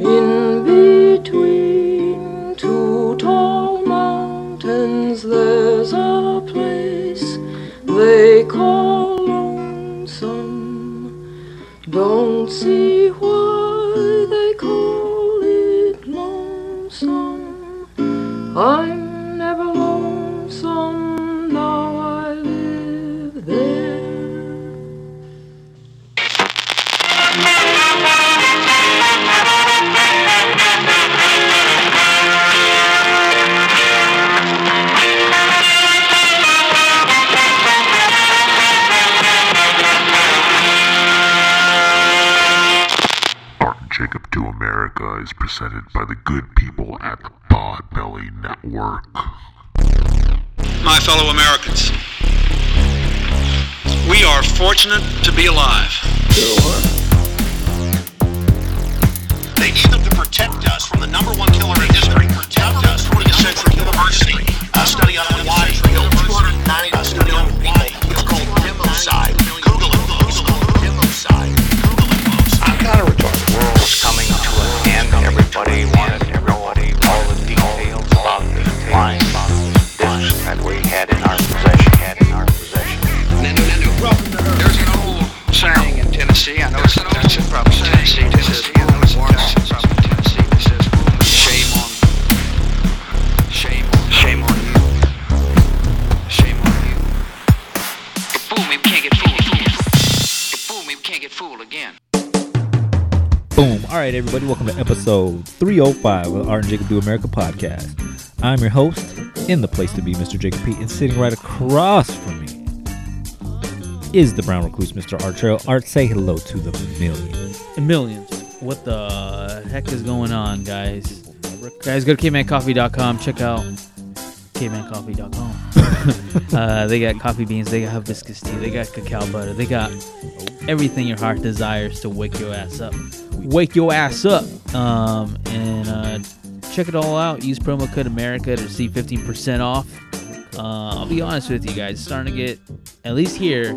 In between by the good people at the Podbelly Network. My fellow Americans, we are fortunate to be alive. They need them to protect us from the number one killer in history. Protect us from the Central University. Right, everybody, welcome to episode 305 of the Art and Jacob Do America podcast. I'm your host, in the place to be, Mr. Jacob Pete, and sitting right across from me is the brown recluse, Mr. Art Trail. Art, say hello to the millions. millions. What the heck is going on, guys? Guys, go to cavemancoffee.com. Check out cavemancoffee.com. uh, they got coffee beans. They got hibiscus tea. They got cacao butter. They got everything your heart desires to wake your ass up. Wake your ass up. Um, and uh, check it all out. Use promo code America to receive 15% off. Uh, I'll be honest with you guys. It's starting to get, at least here,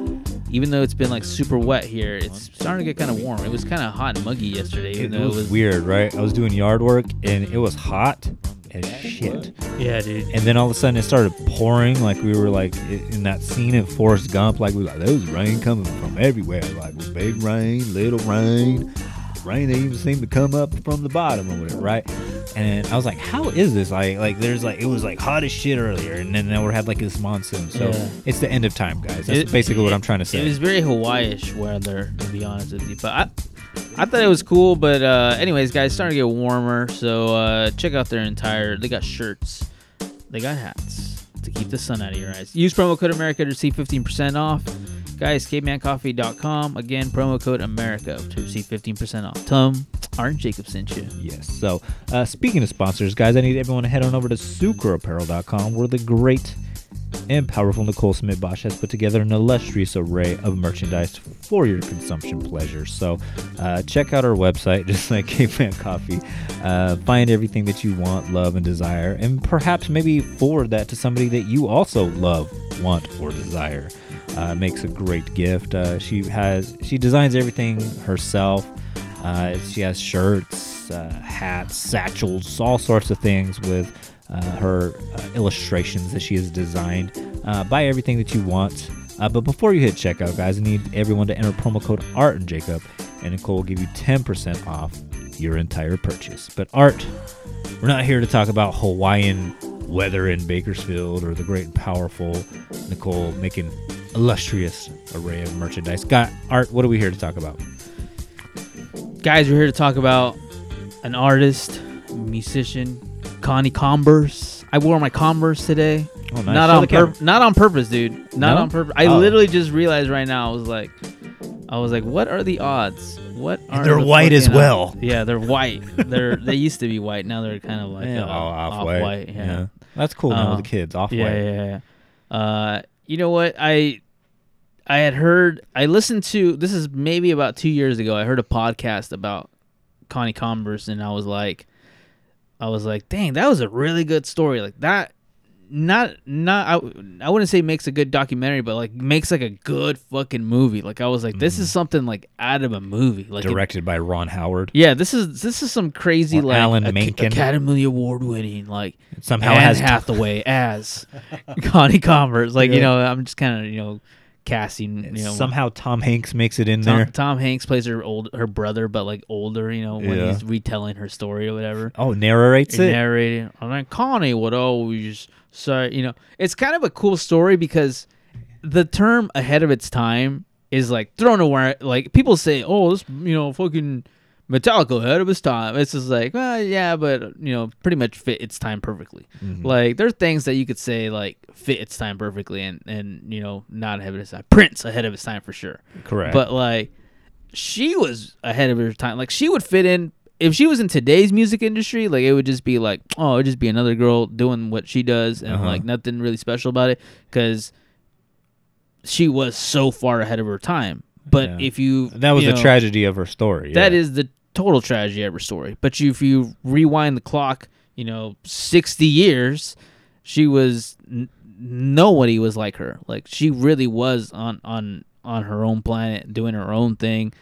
even though it's been like super wet here, it's starting to get kind of warm. It was kind of hot and muggy yesterday. It, Even though was, weird, right? I was doing yard work and it was hot as shit. Yeah, dude. And then all of a sudden it started pouring like we were like in that scene in Forrest Gump. Like we were like, there was rain coming from everywhere. Like big rain, little rain. Rain they even seemed to come up from the bottom of it, right? And I was like, how is this? Like, like there's like it was like hot as shit earlier, and then now we had like this monsoon. So Yeah. it's the end of time, guys. That's It- basically what I'm trying to say. It was very Hawaii-ish weather, to be honest with you. But I, I thought it was cool. But uh, anyways, guys, it's starting to get warmer. So uh, check out their entire. They got shirts, they got hats to keep the sun out of your eyes. Use promo code America to receive 15% off. Guys, cavemancoffee.com. Again, promo code America to receive 15% off. Tom, Art and Jacob sent you. Yes. So, uh, speaking of sponsors, guys, I need everyone to head on over to sucreapparel.com where the great and powerful Nicole Smith Bosch has put together an illustrious array of merchandise for your consumption pleasure. So, uh, check out our website, just like Caveman Coffee. Uh, find everything that you want, love, and desire, and perhaps maybe forward that to somebody that you also love, want, or desire. Uh, makes a great gift. Uh, she has she designs everything herself. Uh, she has shirts, uh, hats, satchels, all sorts of things with her uh, illustrations that she has designed. Uh, buy everything that you want. Uh, but before you hit checkout, guys, I need everyone to enter promo code Art and Jacob, and Nicole will give you 10% off your entire purchase. But Art, we're not here to talk about Hawaiian weather in Bakersfield or the great and powerful Nicole making illustrious array of merchandise. Got Art, what are we here to talk about? Guys, we're here to talk about an artist, musician, Connie Converse. I wore my Converse today. Oh, nice. Not Show on purpose. Not on purpose, dude. Not No? on purpose. I Oh. literally just realized right now. I was like, I was like, what are the odds? What are they're the white as well. odds? Yeah, they're white. they're they used to be white. Now they're kind of like Yeah, uh, off white. Yeah. That's cool now Um, with the kids. Off Yeah, white. yeah, yeah. Uh, you know what? I I had heard. I listened to. This is maybe about two years ago. I heard a podcast about Connie Converse, and I was like, I was like, dang, that was a really good story. Like that not not I, I wouldn't say makes a good documentary, but like makes like a good fucking movie. Like I was like, this is mm-hmm. something like out of a movie. Like it- Directed by Ron Howard. yeah, this is this is some crazy Or like Alan Ac- Menken. Academy Award winning like Somehow Anne has Hathaway as Connie Converse. Like you know, I'm just kind of you know casting. You know, somehow Tom Hanks makes it in Tom, there. Tom Hanks plays her old her brother, but like older. You know, when Yeah. he's retelling her story or whatever. Oh, narrates it. narrating. And then Connie would always say, you know, it's kind of a cool story because the term ahead of its time is like thrown away. Like people say, oh, this, you know, fucking Metallica ahead of its time. It's just like, well, yeah, but you know, pretty much fit its time perfectly. Like there's things that you could say like fit its time perfectly, and and you know, not ahead of its time. Prince ahead of its time for sure. Correct. But like, she was ahead of her time. Like she would fit in if she was in today's music industry. Like it would just be like, oh, it'd just be another girl doing what she does, and Uh-huh. like nothing really special about it because she was so far ahead of her time. But Yeah. if you that was you the tragedy of her story. That yeah. is the total tragedy of her story. But you, if you rewind the clock, you know, sixty years, she was n- nobody was like her. Like she really was on on on her own planet, doing her own thing.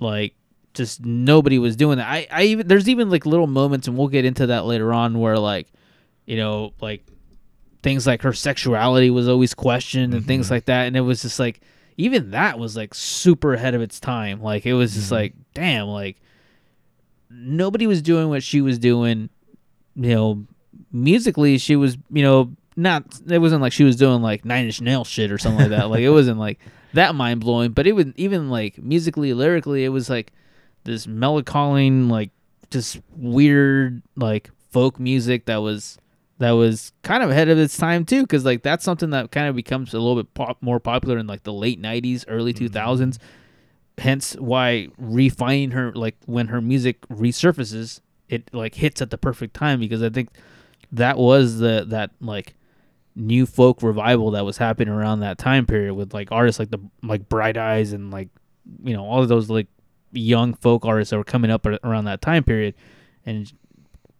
Like just nobody was doing that. I I even there's even like little moments, and we'll get into that later on, where like, you know, like things like her sexuality was always questioned and things mm-hmm. like that, and it was just like even that was like super ahead of its time. Like it was just mm-hmm. like damn, like nobody was doing what she was doing. You know, musically she was you know not it wasn't like she was doing like nine inch nail shit or something like that. like it wasn't like that mind blowing, but it was even like musically, lyrically, it was like this melancholy, like just weird like folk music that was that was kind of ahead of its time too because like that's something that kind of becomes a little bit pop, more popular in like the late 90s early mm-hmm. 2000s hence why refining her like when her music resurfaces it like hits at the perfect time because i think that was the that like new folk revival that was happening around that time period with like artists like the like bright eyes and like you know all of those like young folk artists that were coming up around that time period. And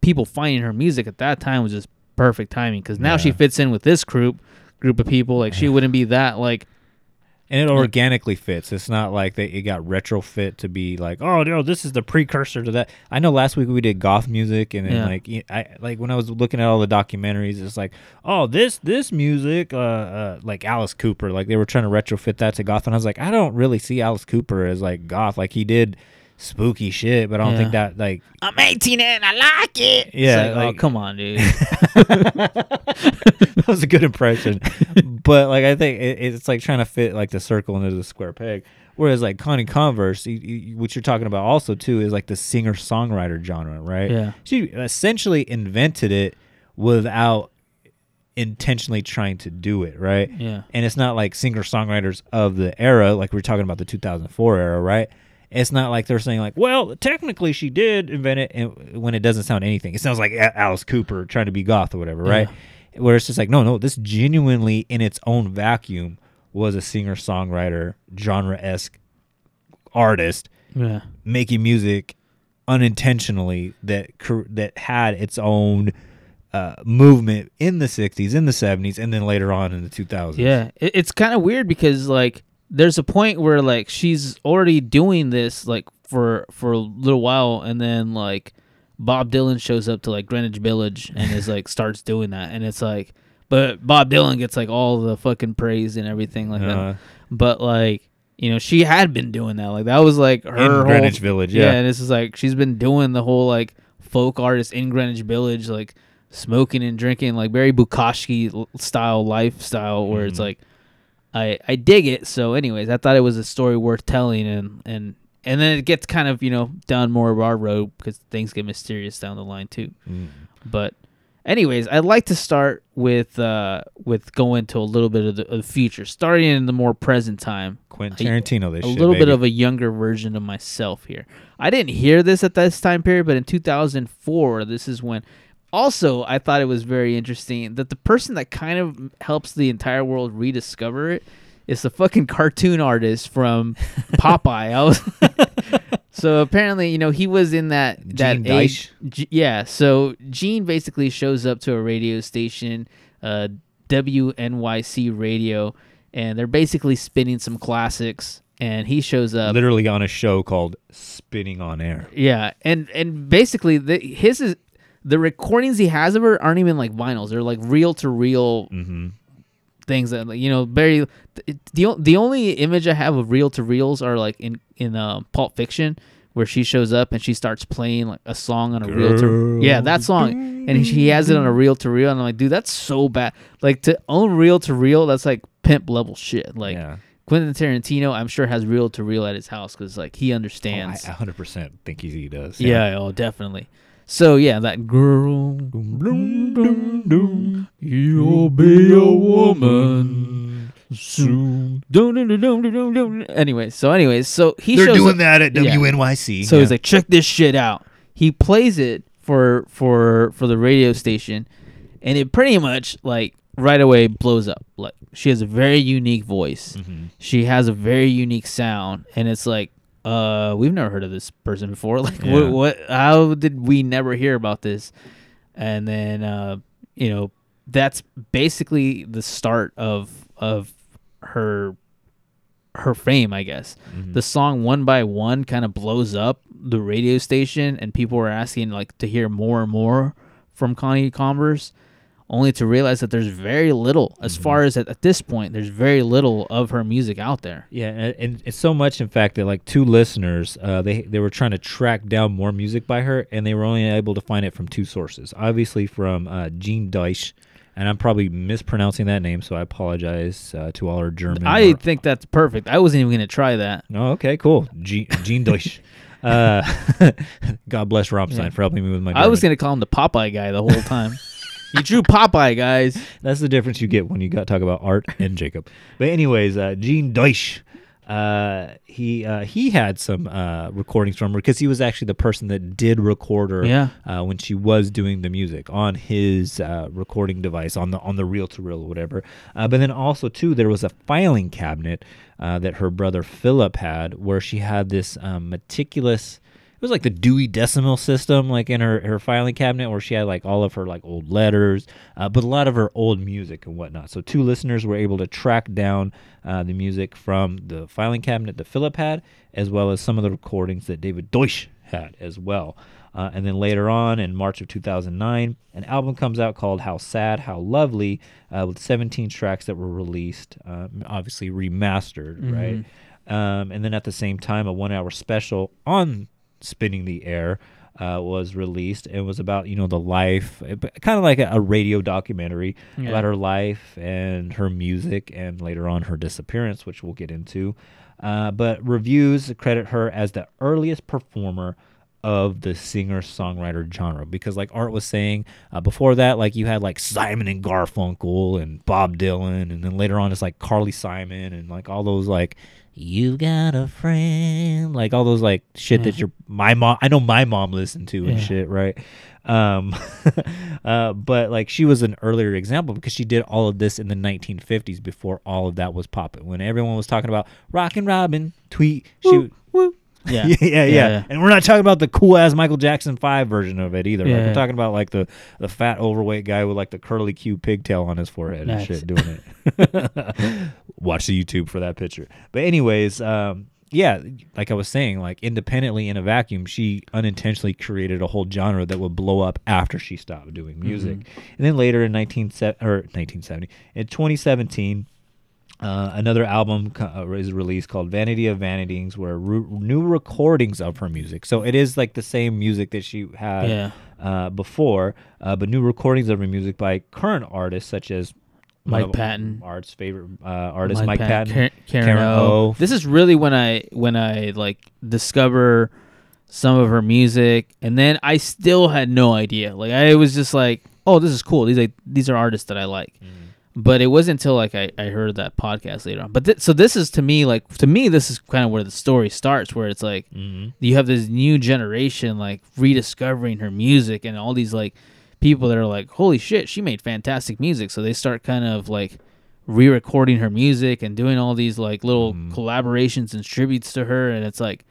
people finding her music at that time was just perfect timing because now she fits in with this group group of people. Like she wouldn't be that like and it organically fits. It's not like that it got retrofit to be like, oh no, this is the precursor to that. I know last week we did goth music, and then Yeah. like I like when I was looking at all the documentaries, it's like, oh this this music, uh, uh, like Alice Cooper, like they were trying to retrofit that to goth, and I was like, I don't really see Alice Cooper as like goth, like he did spooky shit, but I don't Yeah. think that like i'm 18 and i like it Yeah, It's like, oh, like- oh come on dude that was a good impression. but like I think it, it's like trying to fit like the circle into the square peg. Whereas like Connie Converse, you, you, what you're talking about also too is like the singer songwriter genre, right? Yeah. She essentially invented it without intentionally trying to do it, right? Yeah. And it's not like singer songwriters of the era, like we're talking about the 2004 era, right? It's not like they're saying like, well, technically she did invent it, and when it doesn't sound anything, it sounds like Alice Cooper trying to be goth or whatever, right? Where it's just like, no, no, this genuinely in its own vacuum was a singer songwriter genre esque artist yeah. making music unintentionally that that had its own uh, movement in the 60s in the 70s and then later on in the 2000s Yeah, it, it's kind of weird because like there's a point where like she's already doing this like for for a little while, and then like Bob Dylan shows up to like Greenwich Village and is like starts doing that, and it's like, but Bob Dylan gets like all the fucking praise and everything like Uh, that, but like. You know, she had been doing that. Like that was like her whole, Greenwich Village, yeah. and this is like she's been doing the whole like folk artist in Greenwich Village, like smoking and drinking, like very Bukowski style lifestyle, where Mm-hmm. it's like I I dig it. So, anyways, I thought it was a story worth telling, and and and then it gets kind of you know down more of our road because things get mysterious down the line too. Mm. But, anyways, I'd like to start with uh with going to a little bit of the, of the future, starting in the more present time. Quentin A- Tarantino this a shit, little bit of a younger version of myself here. I didn't hear this at this time period, but in 2004, this is when. Also, I thought it was very interesting that the person that kind of helps the entire world rediscover it is the fucking cartoon artist from Popeye. So apparently, you know, he was in that that Gene age. G- yeah, so Gene basically shows up to a radio station uh, WNYC radio, and they're basically spinning some classics. And he shows up. Literally on a show called Spinning on Air. Yeah, and and basically the his is the recordings he has of her aren't even like vinyls; they're like reel to reel things that like, you know. Very the the only image I have of reel to reels are like in in uh, Pulp Fiction, where she shows up and she starts playing like a song on a reel to yeah that song, and he has it on a reel to reel, and I'm like, dude, that's so bad. Like to own reel to reel, that's like pimp level shit. Like. Yeah. Quentin Tarantino, I'm sure has reel to reel at his house because like he Oh, I understands. 100% think he, he does. Yeah, oh, definitely. So yeah, that girl. You'll be a woman soon. Anyway, so anyways, so he They're shows doing up- that at yeah. WNYC. So yeah. he's like, check this shit out. He plays it for for for the radio station, and it pretty much like right away blows up. Like she has a very unique voice. Mm-hmm. She has a very unique sound, and it's like, uh, we've never heard of this person before. Like, Yeah. what, what? How did we never hear about this? And then, uh, you know, that's basically the start of of her her fame, I guess. Mm-hmm. The song One by One kind of blows up the radio station, and people were asking like to hear more and more from Connie Converse, only to realize that there's very little, Mm-hmm. as far as at, at this point, there's very little of her music out there. Yeah, and, and it's so much, in fact, that like two listeners, uh, they they were trying to track down more music by her, and they were only able to find it from two sources. Obviously, from uh, Gene Deutsch, and I'm probably mispronouncing that name, so I apologize uh, to all our German. I or- think that's perfect. I wasn't even gonna try that. Oh, okay, cool. Gene, Gene Deutsch. Uh, God bless Rammstein for helping me with my. I was gonna call him the Popeye guy the whole time. you drew Popeye, guys. That's the difference you get when you got talk about art and Jacob. But anyways, uh, Gene Deutsch, uh, he uh, he had some uh, recordings from her because he was actually the person that did record her Yeah. uh, when she was doing the music on his uh, recording device on the on the reel to reel or whatever. Uh, but then also too, there was a filing cabinet uh, that her brother Philip had where she had this um, meticulous it was like the Dewey Decimal System, like in her, her filing cabinet, where she had like all of her like old letters, uh, but a lot of her old music and whatnot. So two listeners were able to track down uh, the music from the filing cabinet that Philip had, as well as some of the recordings that David Deutsch had as well. Uh, and then later on, in March of 2009, an album comes out called "How Sad, How Lovely," uh, with 17 tracks that were released, um, obviously remastered, right? Um, and then at the same time, a one-hour special on spinning the air uh, was released and was about you know the life kind of like a, a radio documentary Yeah. about her life and her music and later on her disappearance which we'll get into uh, but reviews credit her as the earliest performer of the singer songwriter genre because like art was saying uh, before that like you had like simon and garfunkel and bob dylan and then later on it's like carly simon and like all those like you got a friend. Like all those like shit that your my mom i know my mom listened to and Yeah. shit right? Um uh but like she was an earlier example because she did all of this in the 1950s before all of that was popping. When everyone was talking about rockin' robin tweet she Yeah. yeah, yeah, Yeah. And we're not talking about the cool ass Michael Jackson five version of it either. Like Yeah. we're talking about like the the fat overweight guy with like the curly Q pigtail on his forehead Nice. and shit doing it. Watch the YouTube for that picture. But anyways, um, yeah, like I was saying, like independently in a vacuum, she unintentionally created a whole genre that would blow up after she stopped doing music. And then later in 19 se- or 1970, in 2017, uh, another album co- uh, is released called Vanity of Vanities, where ru- new recordings of her music. So it is like the same music that she had Yeah. uh, before, uh, but new recordings of her music by current artists such as Mike Patton. Art's favorite uh, artist, Mike, Patton, Karen, Karen, Karen o. O. This is really when I when I like discover some of her music, and then I still had no idea. Like I was just like, oh, this is cool. These like these are artists that I like. Mm-hmm. But it wasn't until like I, I heard that podcast later on. But th- so this is to me like to me this is kind of where the story starts, where it's like Mm-hmm. you have this new generation like rediscovering her music and all these like people that are like holy shit she made fantastic music so they start kind of like re-recording her music and doing all these like little Mm-hmm. collaborations and tributes to her and it's like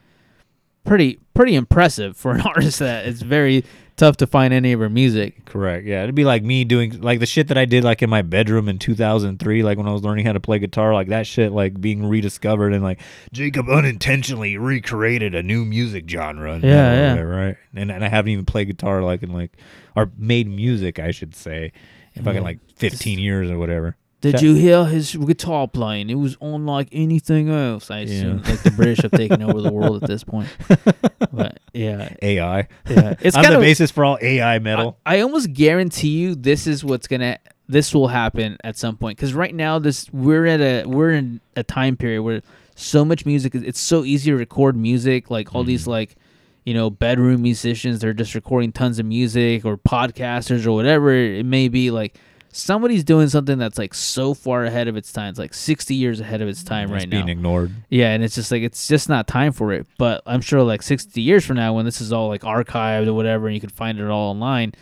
pretty pretty impressive for an artist that it's very tough to find any of her music. Correct. Yeah, it'd be like me doing like the shit that I did like in my bedroom in 2003, like when I was learning how to play guitar, like that shit, like being rediscovered and like Jacob unintentionally recreated a new music genre. Yeah, yeah. right. And and I haven't even played guitar like in like or made music, I should say, in fucking like 15 years or whatever. Did you hear his guitar playing? It was unlike anything else. I assume like the British have taken over the world at this point. But yeah, AI? yeah, it's I'm kind the basis for all AI metal. I, I almost guarantee you this is what's gonna this will happen at some point because right now this we're at a we're in a time period where so much music is it's so easy to record music like all Mm-hmm. these like you know bedroom musicians they're just recording tons of music or podcasters or whatever it may be like somebody's doing something that's like so far ahead of its time it's like 60 years ahead of its mm, time It's right being now ignored. yeah, and it's just like it's just not time for it. But I'm sure like 60 years from now, when this is all like archived or whatever, and you can find it all online,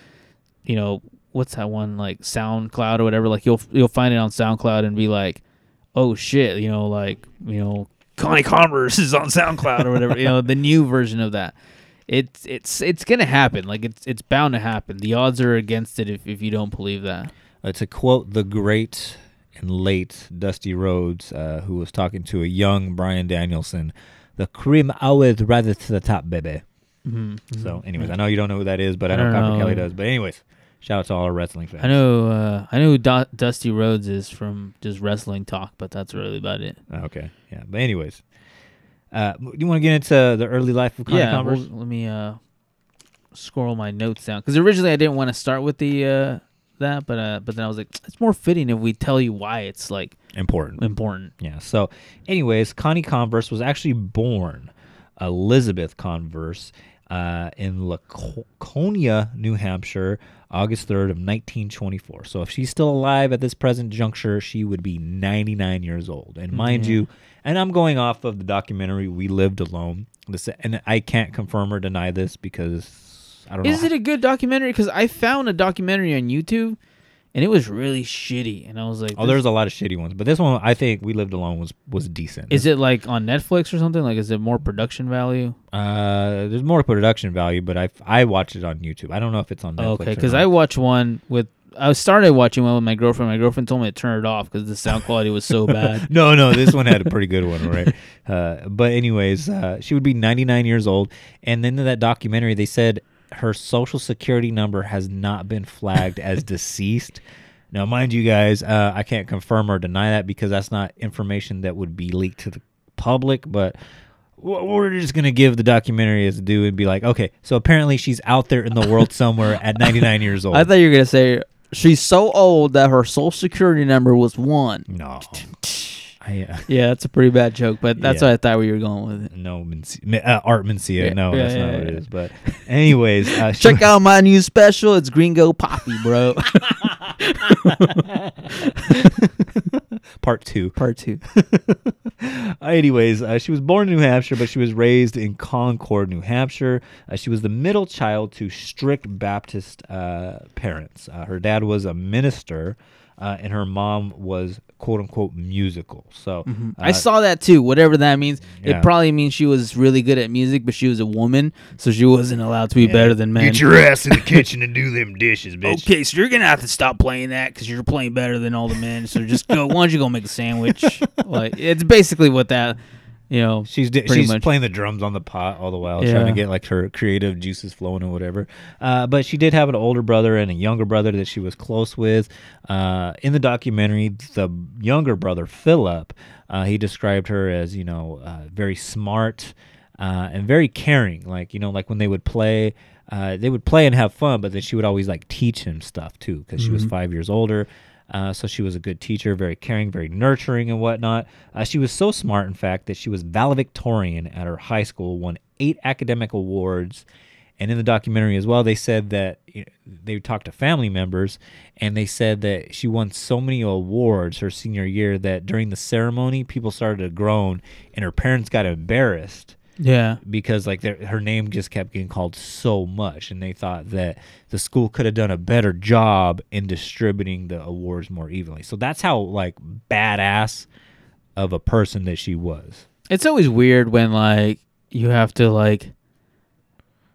you know, what's that one like SoundCloud or whatever? Like you'll you'll find it on SoundCloud and be like, oh shit, you know, like you know, Connie Converse is on SoundCloud or whatever. you know, the new version of that. It's it's it's gonna happen. Like it's it's bound to happen. The odds are against it if, if you don't believe that. Uh, to quote the great and late Dusty Rhodes, uh, who was talking to a young Bryan Danielson, the cream always rises to the top, baby. So, anyways, I know you don't know who that is, but I I know Copper. Kelly does. But anyways, shout out to all our wrestling fans. I know uh, I know who Du- Dusty Rhodes is from just wrestling talk, but that's really about it. Okay, yeah. But anyways, uh, do you want to get into the early life of Connie yeah, Converse? well, let me uh scroll my notes down because originally I didn't want to start with the uh that, but uh but then I was like, it's more fitting if we tell you why it's like Important. important. Yeah. So, anyways, Connie Converse was actually born Elizabeth Converse uh, in Laconia, New Hampshire, August 3rd of 1924. So, if she's still alive at this present juncture, she would be 99 years old. And mind you, and I'm going off of the documentary "We Lived Alone," this, and I can't confirm or deny this because I don't know. Is it a good documentary? Because I found a documentary on YouTube, and it was really shitty, and I was like, Oh, there's a lot of shitty ones, but this one I think "We Lived Alone" was was decent. Is it like on Netflix or something? Like, is it more production value? Uh, there's more production value, but I I watched it on YouTube. I don't know if it's on Netflix. okay, because. I watched one with. I started watching one with my girlfriend. My girlfriend told me to turn it off because the sound quality was so bad. no, no, this one had a pretty good one, right? Uh, but anyways, uh, she would be 99 years old, and then in that documentary, they said her social security number has not been flagged as deceased. Now, mind you guys, uh, I can't confirm or deny that because that's not information that would be leaked to the public, but. We're just gonna give the documentary as due and be like, okay, so apparently she's out there in the world somewhere at 99 years old. I thought you were gonna say she's so old that her social security number was one. no, I, uh, Yeah, that's a pretty bad joke, but that's Yeah. what I thought we were going with it. No, Mencia, uh, Art Mencia. Yeah, no, yeah, that's not what it is. But, anyways, uh, Check out my new special. It's Gringo Poppy, bro. part two. Part two. Anyways, uh, she was born in New Hampshire, but she was raised in Concord, New Hampshire. Uh, she was the middle child to strict Baptist uh, parents. Uh, her dad was a minister, uh, and her mom was "quote unquote" musical. So I uh, saw that too. Whatever that means, Yeah. it probably means she was really good at music, but she was a woman, so she wasn't allowed to be better than men. Get your ass in the kitchen and do them dishes, bitch. Okay, so you're gonna have to stop playing that because you're playing better than all the men. So just go. Why don't you go make a sandwich? like it's basically what that, you know. She's di- she's much. playing the drums on the pot all the while, trying to get like her creative juices flowing or whatever. Uh, but she did have an older brother and a younger brother that she was close with. Uh, in the documentary, the younger brother Philip, uh, he described her as you know uh, very smart uh, and very caring. Like you know, like when they would play. Uh, they would play and have fun, but then she would always like teach him stuff too because she Mm-hmm. was five years older. Uh, so she was a good teacher, very caring, very nurturing, and whatnot. Uh, she was so smart, in fact, that she was valedictorian at her high school, won eight academic awards. And in the documentary as well, they said that you know, they talked to family members, and they said that she won so many awards her senior year that during the ceremony, people started to groan, and her parents got embarrassed Yeah. because like her name just kept getting called so much and they thought that the school could have done a better job in distributing the awards more evenly so that's how like badass of a person that she was It's always weird when like you have to like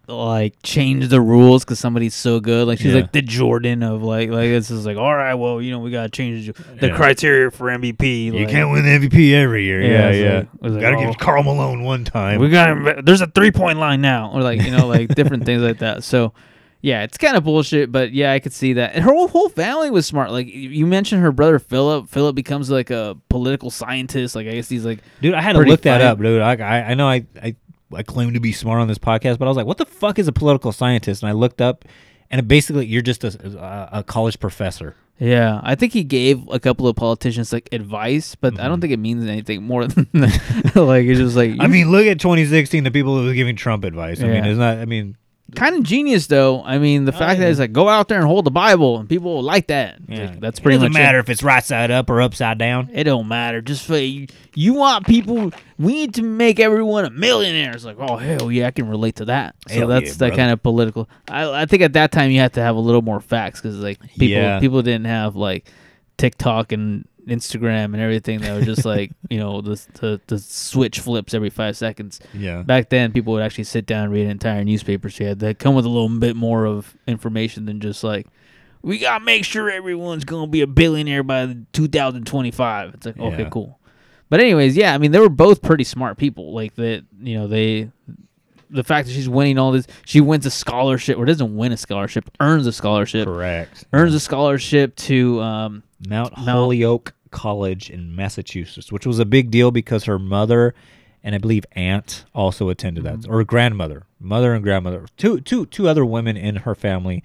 like change the rules because somebody's so good. Like she's Yeah. like the Jordan of like like it's just like all right, well you know we gotta change the, the Yeah. criteria for MVP. You can't win the MVP every year. Yeah, Yeah, yeah. like- like, Got to oh. give Karl Malone one time. We got there's a three point line now, or like you know, like different things like that. So, yeah, it's kind of bullshit, but yeah, I could see that. And her whole, whole family was smart. Like you mentioned, her brother Philip. Philip becomes like a political scientist. Like I guess he's like, Dude, I had to look that up, dude. I, I, I know I, I, I claim to be smart on this podcast, but I was like, what the fuck is a political scientist? And I looked up, and basically, you're just a, a, college professor. yeah. I think he gave a couple of politicians like advice, but I don't mm-hmm. think it means anything more than like it's just like I mean, look at 2016, the people who were giving Trump advice. I mean, Yeah. it's not, I mean, kind of genius though. I mean, the oh, fact that it's like go out there and hold the Bible, and people will like that. Yeah. like, that's it pretty doesn't much it. matter if it's right side up or upside down. It don't matter. Just for you, you want people. We need to make everyone a millionaire. It's like, oh hell yeah, I can relate to that. So Hell that's yeah, that brother. kind of political. I, I think at that time you had to have a little more facts because like people Yeah. people didn't have like TikTok and Instagram and everything that were just like you know the, the the switch flips every five seconds. Yeah. Back then, people would actually sit down and read an entire newspaper. So you had to come with a little bit more of information than just like. We gotta make sure everyone's gonna be a billionaire by 2025. It's like okay, Yeah. cool. But anyways, yeah, I mean they were both pretty smart people. Like that, you know, they the fact that she's winning all this, she wins a scholarship or doesn't win a scholarship, earns a scholarship, Correct. earns a scholarship to um Mount- Holyoke College in Massachusetts, which was a big deal because her mother and I believe aunt also attended that, Mm-hmm. or grandmother, mother and grandmother, two two two other women in her family.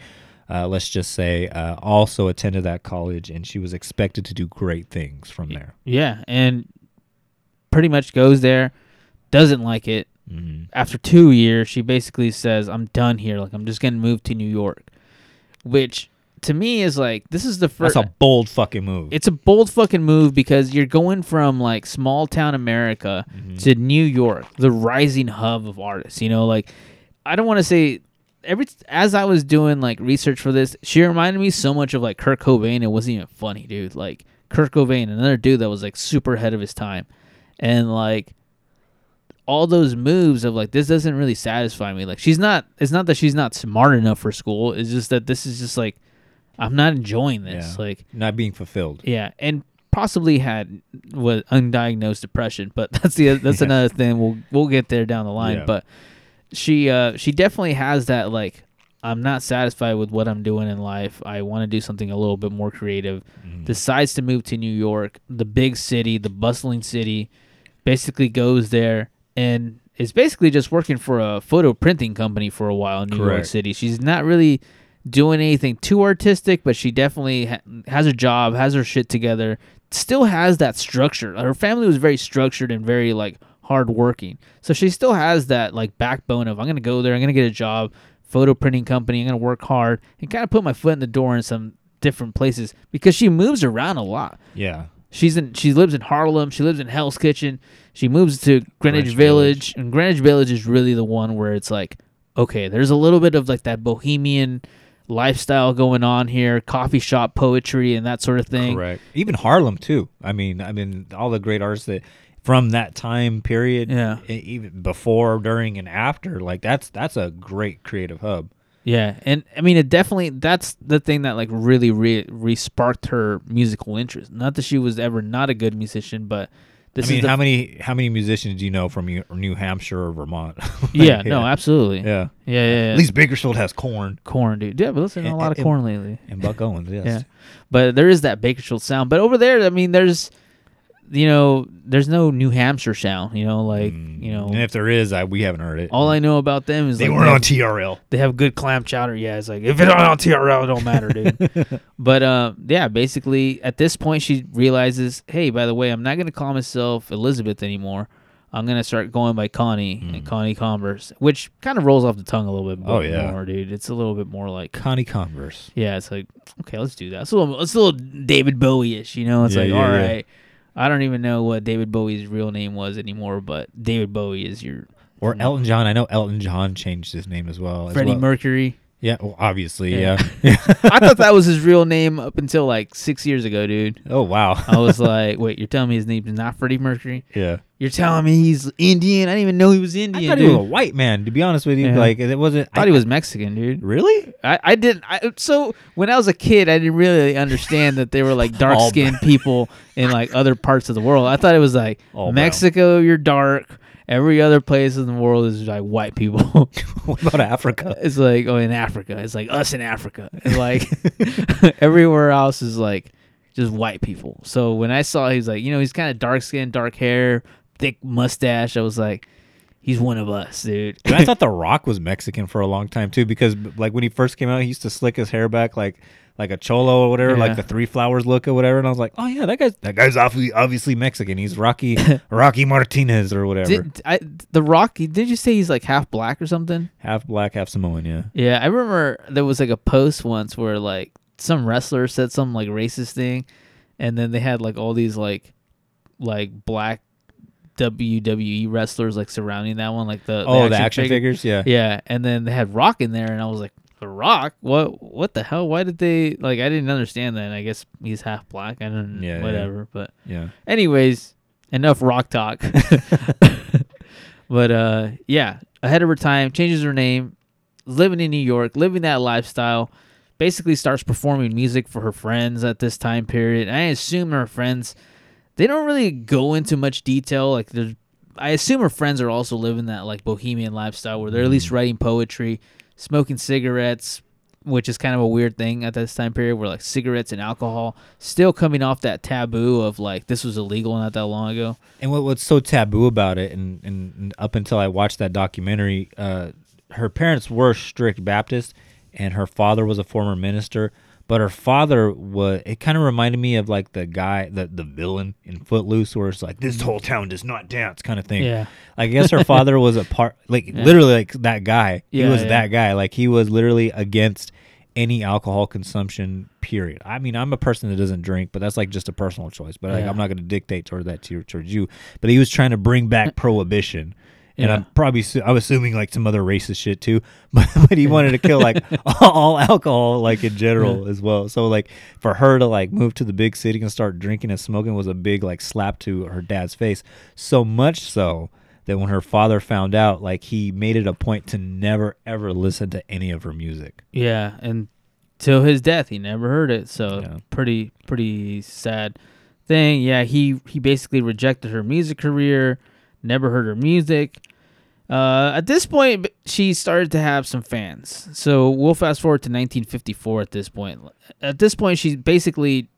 Uh, let's just say uh, also attended that college, and she was expected to do great things from there. yeah, and pretty much goes there, doesn't like it. Mhm. After two years, she basically says, "I'm done here. Like I'm just gonna move to New York," which to me is like this is the first. That's a bold fucking move. it's a bold fucking move because you're going from like small town America Mm-hmm. to New York, the rising hub of artists. You know, like I don't want to say every as I was doing like research for this, she reminded me so much of like Kurt Cobain. It wasn't even funny, dude. Like Kurt Cobain, another dude that was like super ahead of his time, and like all those moves of like this doesn't really satisfy me. Like she's not. It's not that she's not smart enough for school. It's just that this is just like I'm not enjoying this. Yeah. Like not being fulfilled. yeah, and possibly had was undiagnosed depression, but that's the that's Yeah. another thing. We'll we'll get there down the line. Yeah. But she uh she definitely has that like I'm not satisfied with what I'm doing in life. I want to do something a little bit more creative. Mm-hmm. Decides to move to New York, the big city, the bustling city. Basically goes there and is basically just working for a photo printing company for a while in New York City. She's not really doing anything too artistic, but she definitely ha- has a job, has her shit together, still has that structure. Her family was very structured and very like hardworking, so she still has that like backbone of I'm gonna go there, I'm gonna get a job, photo printing company, I'm gonna work hard and kind of put my foot in the door in some different places because she moves around a lot. Yeah. She's in. She lives in Harlem. She lives in Hell's Kitchen. She moves to Greenwich, Greenwich Village, and Greenwich Village is really the one where it's like, okay, there's a little bit of like that bohemian lifestyle going on here, coffee shop poetry and that sort of thing. Correct. Even Harlem too. I mean, I mean, all the great artists that from that time period, Yeah. even before, during, and after, like that's that's a great creative hub. Yeah, and I mean, it definitely that's the thing that like really re, re sparked her musical interest. Not that she was ever not a good musician, but this I mean, is the, how many how many musicians do you know from New Hampshire or Vermont? Like, yeah, no, absolutely, yeah. yeah, yeah, yeah. At least Bakersfield has Korn Korn, dude. Yeah, but listen to a And- lot of and- Korn lately. and Buck Owens. Yes. Yeah, but there is that Bakersfield sound. But over there, I mean, there's, you know, there's no New Hampshire sound. You know, like you know, And if there is, I we haven't heard it. all I know about them is they like weren't they on have, TRL. they have good clam chowder. Yeah, it's like if it's not on TRL, it don't matter, dude. but uh, yeah, basically at this point, she realizes, hey, by the way, I'm not gonna call myself Elizabeth anymore. I'm gonna start going by Connie and Connie Converse, which kind of rolls off the tongue a little bit. Oh, yeah. more, dude. It's a little bit more like Connie Converse. yeah, it's like okay, let's do that. It's a little, it's a little David Bowie-ish, you know. It's Yeah, like yeah, all yeah. right, I don't even know what David Bowie's real name was anymore, but David Bowie is your Or Elton John. I know Elton John changed his name as well. as Freddie well. Mercury. Yeah, well, obviously, Yeah. yeah. I thought that was his real name up until like six years ago, dude. oh wow. I was like, wait, you're telling me his name's not Freddie Mercury? yeah. You're telling me he's Indian? I didn't even know he was I Indian, thought he dude. was a white man. To be honest with you, Yeah. like it wasn't. I thought he was Mexican, dude. really. I, I didn't. I, so when I was a kid, I didn't really understand that they were like dark skinned people in like other parts of the world. I thought it was like All brown. Mexico, you're dark. Every other place in the world is like white people. what about Africa? it's like oh, in Africa, it's like us in Africa. And like everywhere else is like just white people. So when I saw he's like, you know, he's kind of dark skinned, dark hair, thick mustache. I was like, he's one of us, dude. Dude, I thought The Rock was Mexican for a long time too, because like when he first came out, he used to slick his hair back like like a cholo or whatever, Yeah. like the three flowers look or whatever. And I was like, oh yeah, that guy's that guy's obviously obviously Mexican. He's Rocky Rocky Martinez or whatever, Did, I, the Rock? Did you say he's like half black or something? half black, half Samoan. Yeah. Yeah, I remember there was like a post once where like some wrestler said some like racist thing, and then they had like all these like like black WWE wrestlers like surrounding that one, like the Oh, the action figures. Yeah. Yeah, and then they had Rock in there, and I was like, The Rock? What? What the hell? Why did they like? I didn't understand that. And I guess he's half black. I don't. Yeah, yeah. whatever. But Yeah. anyways, enough rock talk. but uh yeah, ahead of her time, changes her name, living in New York, living that lifestyle, basically starts performing music for her friends at this time period. I assume her friends they don't really go into much detail like there's I assume her friends are also living that like bohemian lifestyle where they're at least writing poetry, smoking cigarettes, which is kind of a weird thing at this time period where like cigarettes and alcohol still coming off that taboo of like this was illegal not that long ago. And what, what's so taboo about it, and, and, and up until I watched that documentary, uh, her parents were strict Baptist, and her father was a former minister. But her father was. It kind of reminded me of like the guy, the the villain in Footloose, where it's like this whole town does not dance, kind of thing. Yeah. Like, I guess her father was a part, like literally like that guy. he was yeah. that guy. Like he was literally against any alcohol consumption. Period. I mean, I'm a person that doesn't drink, but that's like just a personal choice. But like, Yeah. I'm not going to dictate toward that to, towards you. But he was trying to bring back prohibition. And Yeah. I'm probably su- I'm assuming like some other racist shit too, but, but he wanted to kill like all alcohol like in general as well. So like for her to like move to the big city and start drinking and smoking was a big like slap to her dad's face. So much so that when her father found out, like he made it a point to never ever listen to any of her music. Yeah, and till his death, he never heard it. So Yeah. pretty pretty sad thing. Yeah, he he basically rejected her music career, never heard her music. Uh, at this point, she started to have some fans. So we'll fast forward to 1954. At this point, at this point, she's basically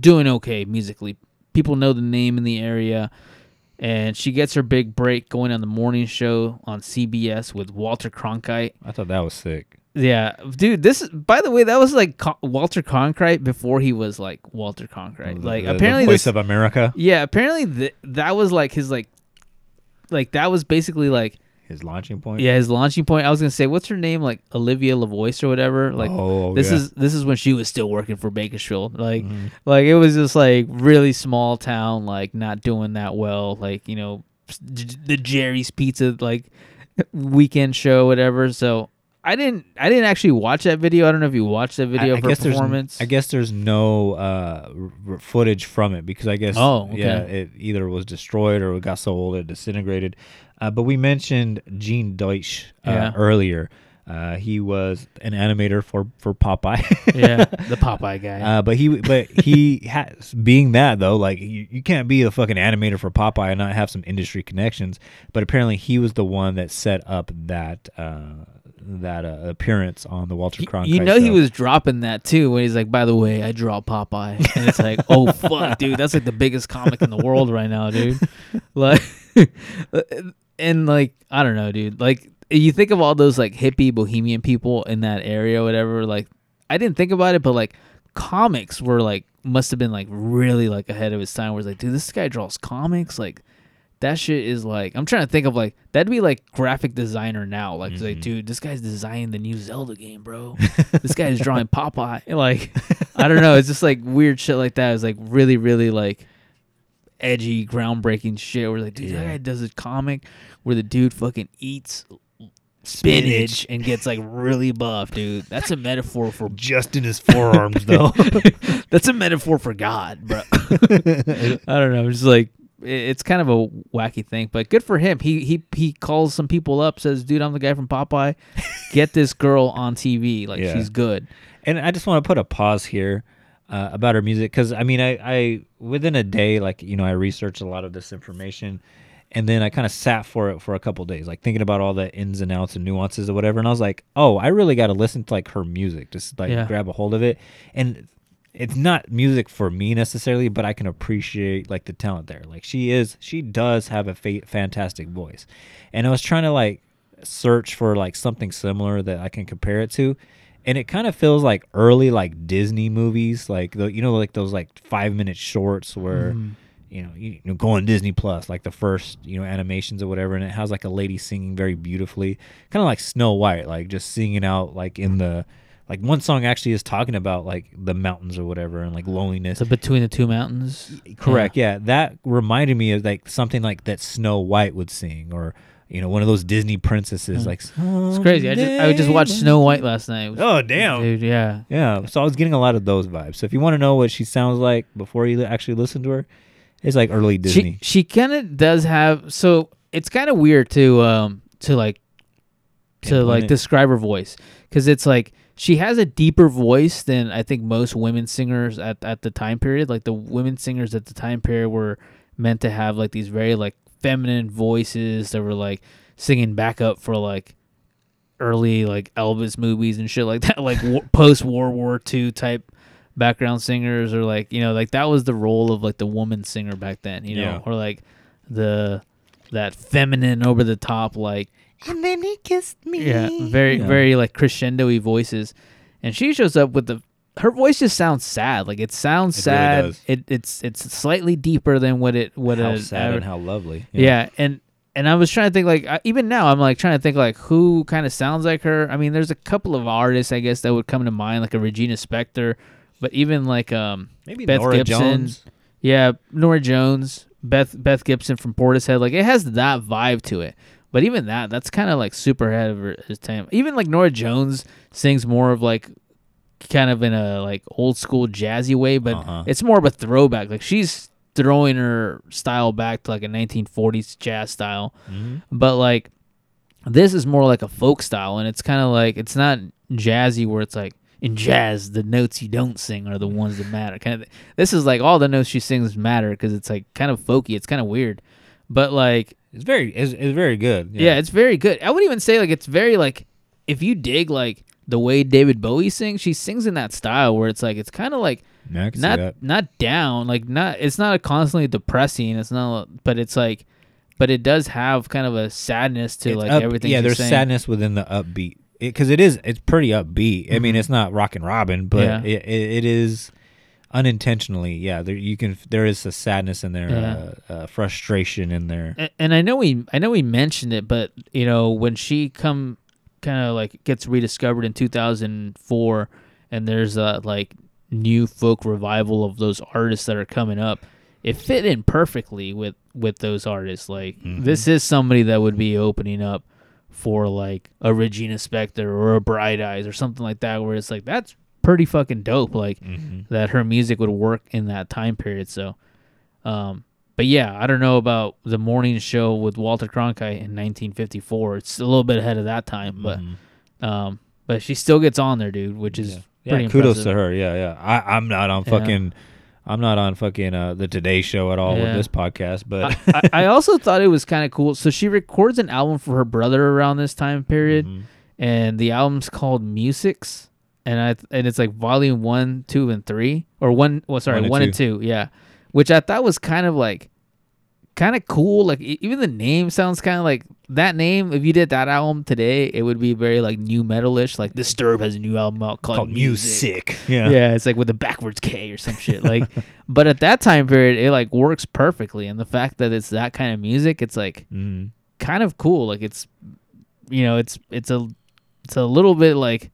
doing okay musically. People know the name in the area, and she gets her big break going on the morning show on CBS with Walter Cronkite. I thought that was sick. Yeah, dude. This, is by the way, that was like Walter Cronkite before he was like Walter Cronkite. Like The- the apparently, voice this, of America, yeah, apparently th- that was like his like, like that was basically like his launching point. yeah his launching point. I was gonna say what's her name like Olivia LaVoice or whatever. Like Oh, this yeah. is this is when she was still working for Bakersfield. Like Mm-hmm. like it was just like really small town, like not doing that well. Like you know the Jerry's Pizza like weekend show whatever. So. I didn't. I didn't actually watch that video. I don't know if you watched that video of her there's performance. I guess there's no uh, r- r- footage from it because I guess Oh, okay. yeah, it either was destroyed or it got so old it disintegrated. Uh, but we mentioned Gene Deutsch uh, Yeah. earlier. Uh, he was an animator for for Popeye. yeah, the Popeye guy. Uh, but he, but he has being that though, like you, you can't be the fucking animator for Popeye and not have some industry connections. But apparently, he was the one that set up that uh, that uh, appearance on the Walter Cronkite. you know he was dropping that too when he's like, "By the way, I draw Popeye," and it's like, "Oh fuck, dude, that's like the biggest comic in the world right now, dude." Like, and like I don't know, dude. Like you think of all those like hippie bohemian people in that area, or whatever. Like I didn't think about it, but like comics were like must have been like really like ahead of his time. Where it's like, dude, this guy draws comics, like. That shit is like I'm trying to think of like that'd be like graphic designer now. Like, it's like mm-hmm. dude, this guy's designing the new Zelda game, bro. this guy's drawing Popeye. Like, I don't know. It's just like weird shit like that. It's like really, really like edgy, groundbreaking shit. Where like, dude, that guy does a comic where the dude fucking eats spinach and gets like really buff, dude. That's a metaphor for Just in his forearms, though. that's a metaphor for God, bro. I don't know. It's like it's kind of a wacky thing, but good for him. He he he calls some people up, says, "Dude, I'm the guy from Popeye. Get this girl on TV. Like Yeah. she's good." and I just want to put a pause here uh, about her music because I mean, I, I within a day, like you know, I researched a lot of this information, and then I kind of sat for it for a couple days, like thinking about all the ins and outs and nuances or whatever. And I was like, oh, I really got to listen to like her music, just like Yeah. grab a hold of it. And it's not music for me necessarily, but I can appreciate like the talent there. Like she is, she does have a fa- fantastic voice, and I was trying to like search for like something similar that I can compare it to. And it kind of feels like early like Disney movies, like the you know like those like five minute shorts where mm-hmm. you know you, you know go on Disney Plus like the first you know animations or whatever, and it has like a lady singing very beautifully, kind of like Snow White, like just singing out like in the like one song actually is talking about like the mountains or whatever and like loneliness. So between the two mountains, Correct. Yeah. that reminded me of like something like that Snow White would sing, or you know, one of those Disney princesses. Like It's crazy. I just I just watched Snow White last night. Was- Oh damn! dude, yeah. Yeah. So I was getting a lot of those vibes. So if you want to know what she sounds like before you actually listen to her, it's like early Disney. She she kind of does have so it's kind of weird to um to like to like describe her voice because it's like she has a deeper voice than I think most women singers at at the time period. Like the women singers at the time period were meant to have like these very like feminine voices that were like singing backup for like early like Elvis movies and shit like that, like war, post World War II type background singers, or like you know, like that was the role of like the woman singer back then, you know, Yeah. or like the that feminine over the top like and then he kissed me. yeah, very Yeah. very like crescendo-y voices, and she shows up with the her voice just sounds sad. Like it sounds It really sad. does. It it's it's slightly deeper than what it what How a sad aver- and how lovely. yeah. and and I was trying to think like I, even now I'm like trying to think like who kind of sounds like her. I mean, there's a couple of artists I guess that would come to mind like a Regina Spektor, but even like um Maybe Beth Nora Gibson. Jones. yeah, Norah Jones, Beth Beth Gibson from Portishead, like it has that vibe to it. But even that, that's kind of like super ahead of her his time. Even like Norah Jones sings more of like kind of in a like old school jazzy way, but Uh-huh. it's more of a throwback. Like she's throwing her style back to like a 1940s jazz style. But like this is more like a folk style and it's kind of like it's not jazzy where it's like in jazz the notes you don't sing are the ones that matter kind of this is like all the notes she sings matter because it's like kind of folky it's kind of weird but like It's very, it's, it's very good. yeah. it's very good i would even say like it's very like if you dig like the way david bowie sings she sings in that style where it's like it's kind of like Yeah, I can see not not down like not it's not a constantly depressing it's not but it's like but it does have kind of a sadness to It's like up- everything Yeah, there's saying. sadness within the upbeat because it, is. It's pretty upbeat. I mean, it's not rock and robin, but Mm-hmm. Yeah. it, it, it is unintentionally. Yeah, there you can. There is a sadness in there, Yeah. uh, uh, frustration in there. A- and I know we I know we mentioned it, but you know when she come kind of like gets rediscovered in 2004, and there's a like new folk revival of those artists that are coming up. It fit in perfectly with with those artists. Like this is somebody that would be opening up for like a Regina Spektor or a Bright Eyes or something like that, where it's like that's pretty fucking dope. Like that her music would work in that time period. So, um, but yeah, I don't know about the morning show with Walter Cronkite in 1954. It's a little bit ahead of that time, but um, but she still gets on there, dude, which is Yeah, pretty kudos impressive. to her. Yeah, yeah. I, I'm not on Yeah. fucking. I'm not on fucking uh, the Today Show at all Yeah. with this podcast, but I, I also thought it was kind of cool. So she records an album for her brother around this time period, Mm-hmm. and the album's called Musics, and I and it's like volume one, two, and three, or one. Well, sorry, One one, and and two. Yeah, which I thought was kind of like, kind of cool. Like even the name sounds kind of like that name. If you did that album today, it would be very like new metalish. Like Disturb has a new album out called, called Music. music. Yeah. Yeah, it's like with a backwards K or some shit. Like, but at that time period, it like works perfectly, and the fact that it's that kind of music, it's like Mm. kind of cool. Like it's, you know, it's it's a it's a little bit like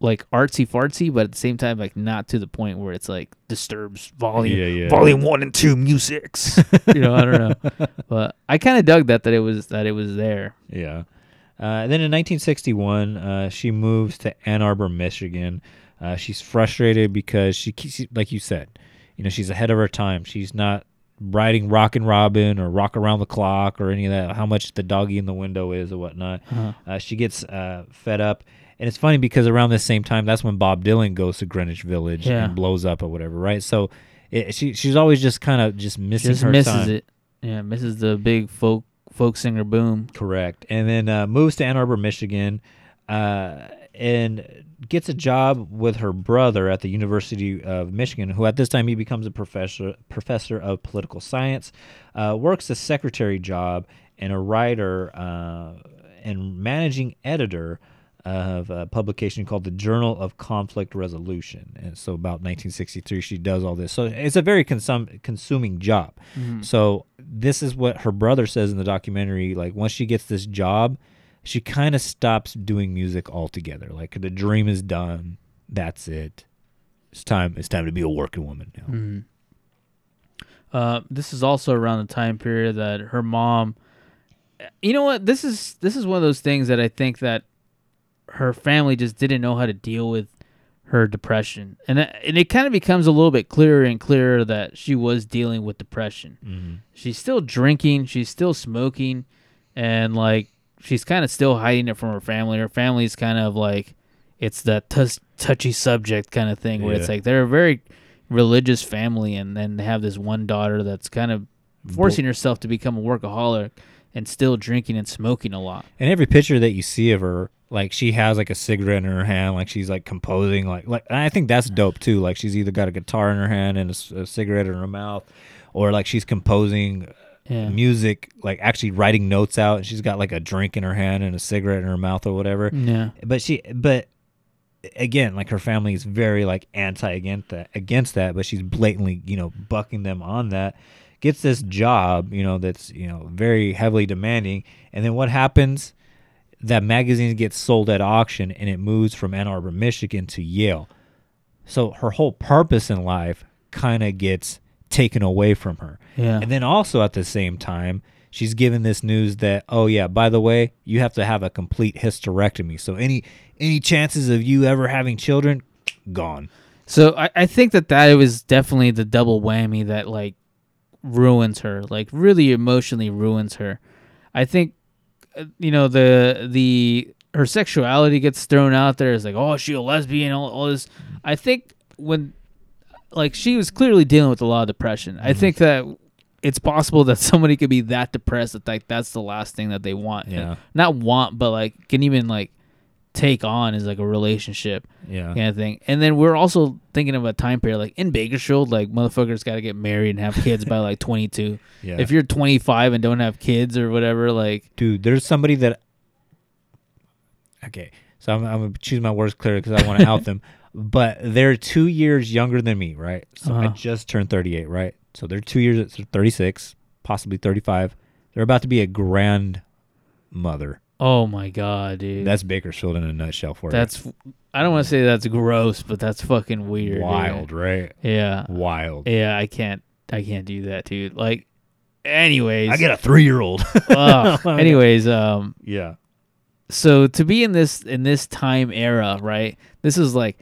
like artsy fartsy, but at the same time, like not to the point where it's like disturbs volume Yeah, yeah. volume one and two musics. you know, I don't know, but I kind of dug that that it was that it was there. Yeah. Uh, then in 1961, uh, she moves to Ann Arbor, Michigan. Uh, she's frustrated because she, keeps, like you said, you know, she's ahead of her time. She's not writing "Rockin' Robin or Rock Around the Clock or any of that. How much the doggy in the window is or whatnot. Uh, she gets uh, fed up. And it's funny because around the same time, that's when Bob Dylan goes to Greenwich Village Yeah. and blows up or whatever, right? So it, she she's always just kind of just missing Just her misses time. it. Yeah, misses the big folk folk singer boom. Correct. And then uh, moves to Ann Arbor, Michigan, uh, and gets a job with her brother at the University of Michigan, who at this time he becomes a professor professor of political science, uh, works a secretary job and a writer uh, and managing editor of a publication called the Journal of Conflict Resolution. And so about 1963, she does all this. So it's a very consum- consuming job. So this is what her brother says in the documentary. Like once she gets this job, she kind of stops doing music altogether. Like the dream is done. That's it. It's time. It's time to be a working woman now. Uh, this is also around the time period that her mom. You know what? This is this is one of those things that I think that her family just didn't know how to deal with her depression, and it- and it kind of becomes a little bit clearer and clearer that she was dealing with depression. Mm-hmm. She's still drinking, she's still smoking, and like she's kind of still hiding it from her family. Her family's kind of like it's that tus touchy subject kind of thing where it's like they're a very religious family, and then they have this one daughter that's kind of forcing herself to become a workaholic and still drinking and smoking a lot. And every picture that you see of her, like she has like a cigarette in her hand, like she's like composing, like like. And I think that's dope too. Like she's either got a guitar in her hand and a cigarette in her mouth, or like she's composing uh, Yeah. music, like actually writing notes out, and she's got like a drink in her hand and a cigarette in her mouth or whatever. Yeah. But she, but again, like her family is very like anti against that, against that, but she's blatantly, you know, bucking them on that. Gets this job, you know, that's you know very heavily demanding, and then what happens? That magazine gets sold at auction, and it moves from Ann Arbor, Michigan, to Yale. So her whole purpose in life kind of gets taken away from her. Yeah. And then also at the same time, she's given this news that, oh yeah, by the way, you have to have a complete hysterectomy. So any any chances of you ever having children, gone. So I, I think that that was definitely the double whammy that like ruins her, like really emotionally ruins her. I think you know the the her sexuality gets thrown out there as like oh she a lesbian all, all this. I think when like she was clearly dealing with a lot of depression. I mm-hmm. think that it's possible that somebody could be that depressed that like that's the last thing that they want. Yeah. Not want, but like can even like take on is like a relationship Yeah. kind of thing. And then we're also thinking of a time period like in Bakersfield, like motherfuckers got to get married and have kids by like 22. Yeah. If you're 25 and don't have kids or whatever, like Dude, there's somebody that. Okay, so I'm, I'm gonna choose my words clearly because I want to out them. But they're two years younger than me, right? So I Uh-huh. just turned 38, right? So they're two years, so 36, possibly 35. They're about to be a grandmother. Oh my god, dude. That's Bakersfield in a nutshell for that's I don't want to say that's gross, but that's fucking you. weird. dude. wild, right? Yeah. Wild. Yeah, I can't I can't do that, dude. Like anyways. I get a three year old. Ugh. anyways, um yeah. so to be in this in this time era, right? This is like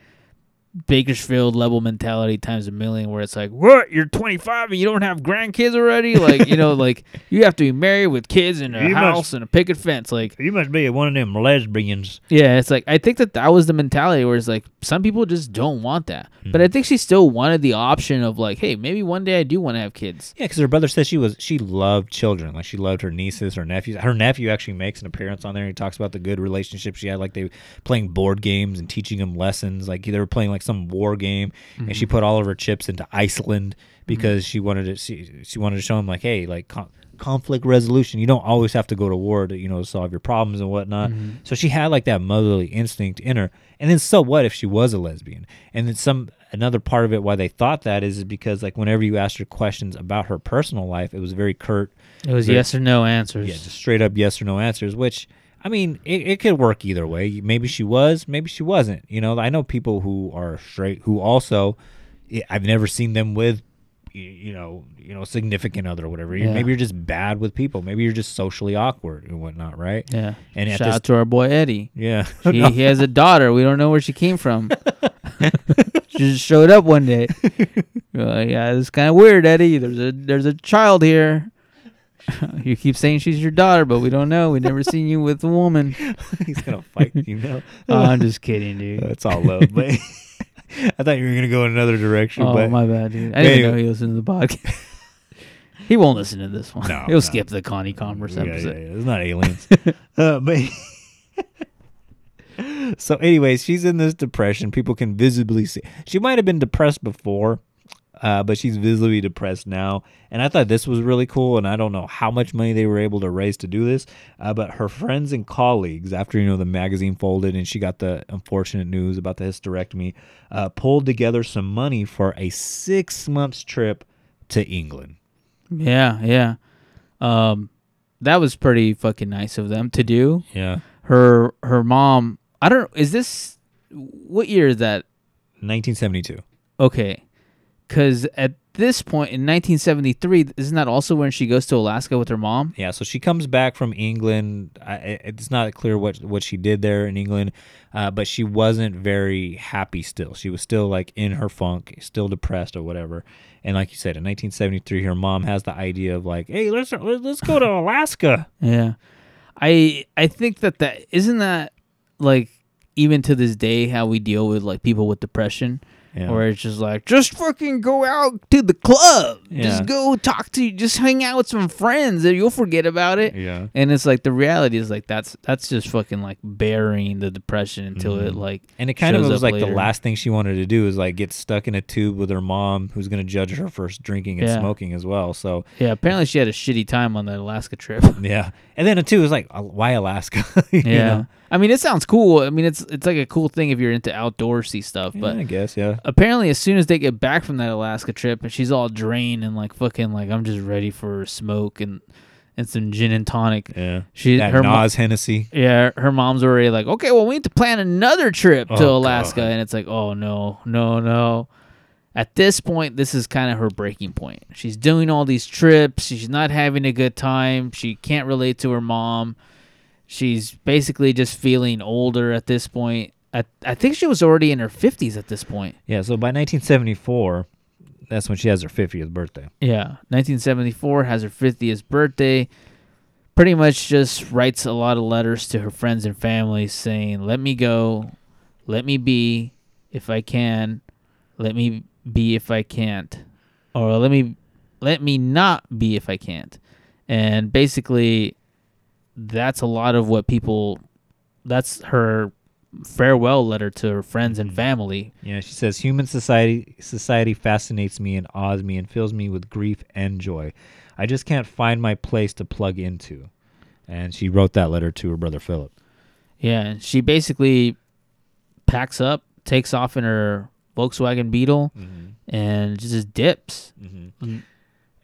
Bakersfield level mentality times a million, where it's like, what? You're 25 and you don't have grandkids already? Like, you know, like you have to be married with kids and a You must- house and a picket fence. Like, You must be one of them lesbians. yeah, it's like I think that that was the mentality where it's like some people just don't want that, Hmm. but I think she still wanted the option of like, hey, maybe one day I do want to have kids. Yeah, because her brother said she was she loved children, like she loved her nieces, her nephews. Her nephew actually makes an appearance on there. He talks about the good relationship she had, like they playing board games and teaching them lessons. Like they were playing like some war game, and she mm-hmm. put all of her chips into Iceland mm-hmm. because she wanted to she she wanted to show him like, hey, like con- conflict resolution. You don't always have to go to war to you know solve your problems and whatnot. Mm-hmm. So she had like that motherly instinct in her. And then so what if she was a lesbian? And then some another part of it why they thought that is because like whenever you asked her questions about her personal life, it was very curt. It was very- yes or no answers. Yeah, just straight up yes or no answers, which I mean, it, it could work either way. Maybe she was, maybe she wasn't. You know, I know people who are straight who also I've never seen them with you know, you know, significant other or whatever. Yeah. Maybe you're just bad with people. Maybe you're just socially awkward and whatnot, right? Yeah. And Shout this- out to our boy Eddie. Yeah. He, he has a daughter. We don't know where she came from. she just showed up one day. We're yeah, it's kind of weird, Eddie. There's a there's a child here. you keep saying she's your daughter, but we don't know. We never seen you with a woman. He's gonna fight you know. Oh, I'm just kidding, dude. That's all love, but I thought you were gonna go in another direction. Oh but my bad, dude. I didn't even know he listened to the podcast. he won't listen to this one. No, He'll no. skip the Connie Converse yeah, yeah, yeah, it's not aliens. uh, but so, anyways, she's in this depression. People can visibly see. She might have been depressed before, uh, but she's visibly depressed now. And I thought this was really cool. And I don't know how much money they were able to raise to do this, uh, but her friends and colleagues, after you know the magazine folded and she got the unfortunate news about the hysterectomy, uh, pulled together some money for a six months trip to England. Yeah, yeah. Um, that was pretty fucking nice of them to do. Yeah, Her her mom. I don't. Is this what year is that? 1972. Okay, because at this point in 1973, isn't that also when she goes to Alaska with her mom? Yeah, so she comes back from England. I, it's not clear what what she did there in England, uh, but she wasn't very happy. Still, she was still like in her funk, still depressed or whatever. And like you said, in 1973, her mom has the idea of like, "Hey, let's let's go to Alaska." Yeah, I I think that that isn't that like even to this day how we deal with like people with depression. Yeah. Where it's just like, just fucking go out to the club. Yeah. Just go talk to, just hang out with some friends, and you'll forget about it. Yeah. And it's like the reality is like that's that's just fucking like burying the depression until it like Mm-hmm. And it kind of was like the last thing she wanted to do is like get stuck in a tube with her mom, who's going to judge her for drinking and Yeah. smoking as well. So Yeah, apparently she had a shitty time on the Alaska trip. yeah, and then too was like, why Alaska? You yeah. know? I mean, it sounds cool. I mean, it's it's like a cool thing if you're into outdoorsy stuff, but Yeah, I guess yeah. apparently as soon as they get back from that Alaska trip and she's all drained and like fucking like I'm just ready for smoke and and some gin and tonic. Yeah. She That her mo- Nas Hennessy. Yeah, her mom's already like, okay, well, we need to plan another trip to Oh, Alaska, God. and it's like, oh no, no, no. At this point, this is kind of her breaking point. She's doing all these trips. She's not having a good time. She can't relate to her mom. She's basically just feeling older at this point. I, I think she was already in her 50s at this point. Yeah, so by 1974, that's when she has her 50th birthday. Yeah, 1974 has her 50th birthday. Pretty much just writes a lot of letters to her friends and family saying, "Let me go, let me be if I can, let me be if I can't, or let me let me not be if I can't." And basically that's a lot of what people that's her farewell letter to her friends and mm-hmm. family. Yeah, she says human society society fascinates me and awes me and fills me with grief and joy. I just can't find my place to plug into. And she wrote that letter to her brother Philip. Yeah, and she basically packs up, takes off in her Volkswagen Beetle, mm-hmm. and just dips. Mm-hmm. Mm.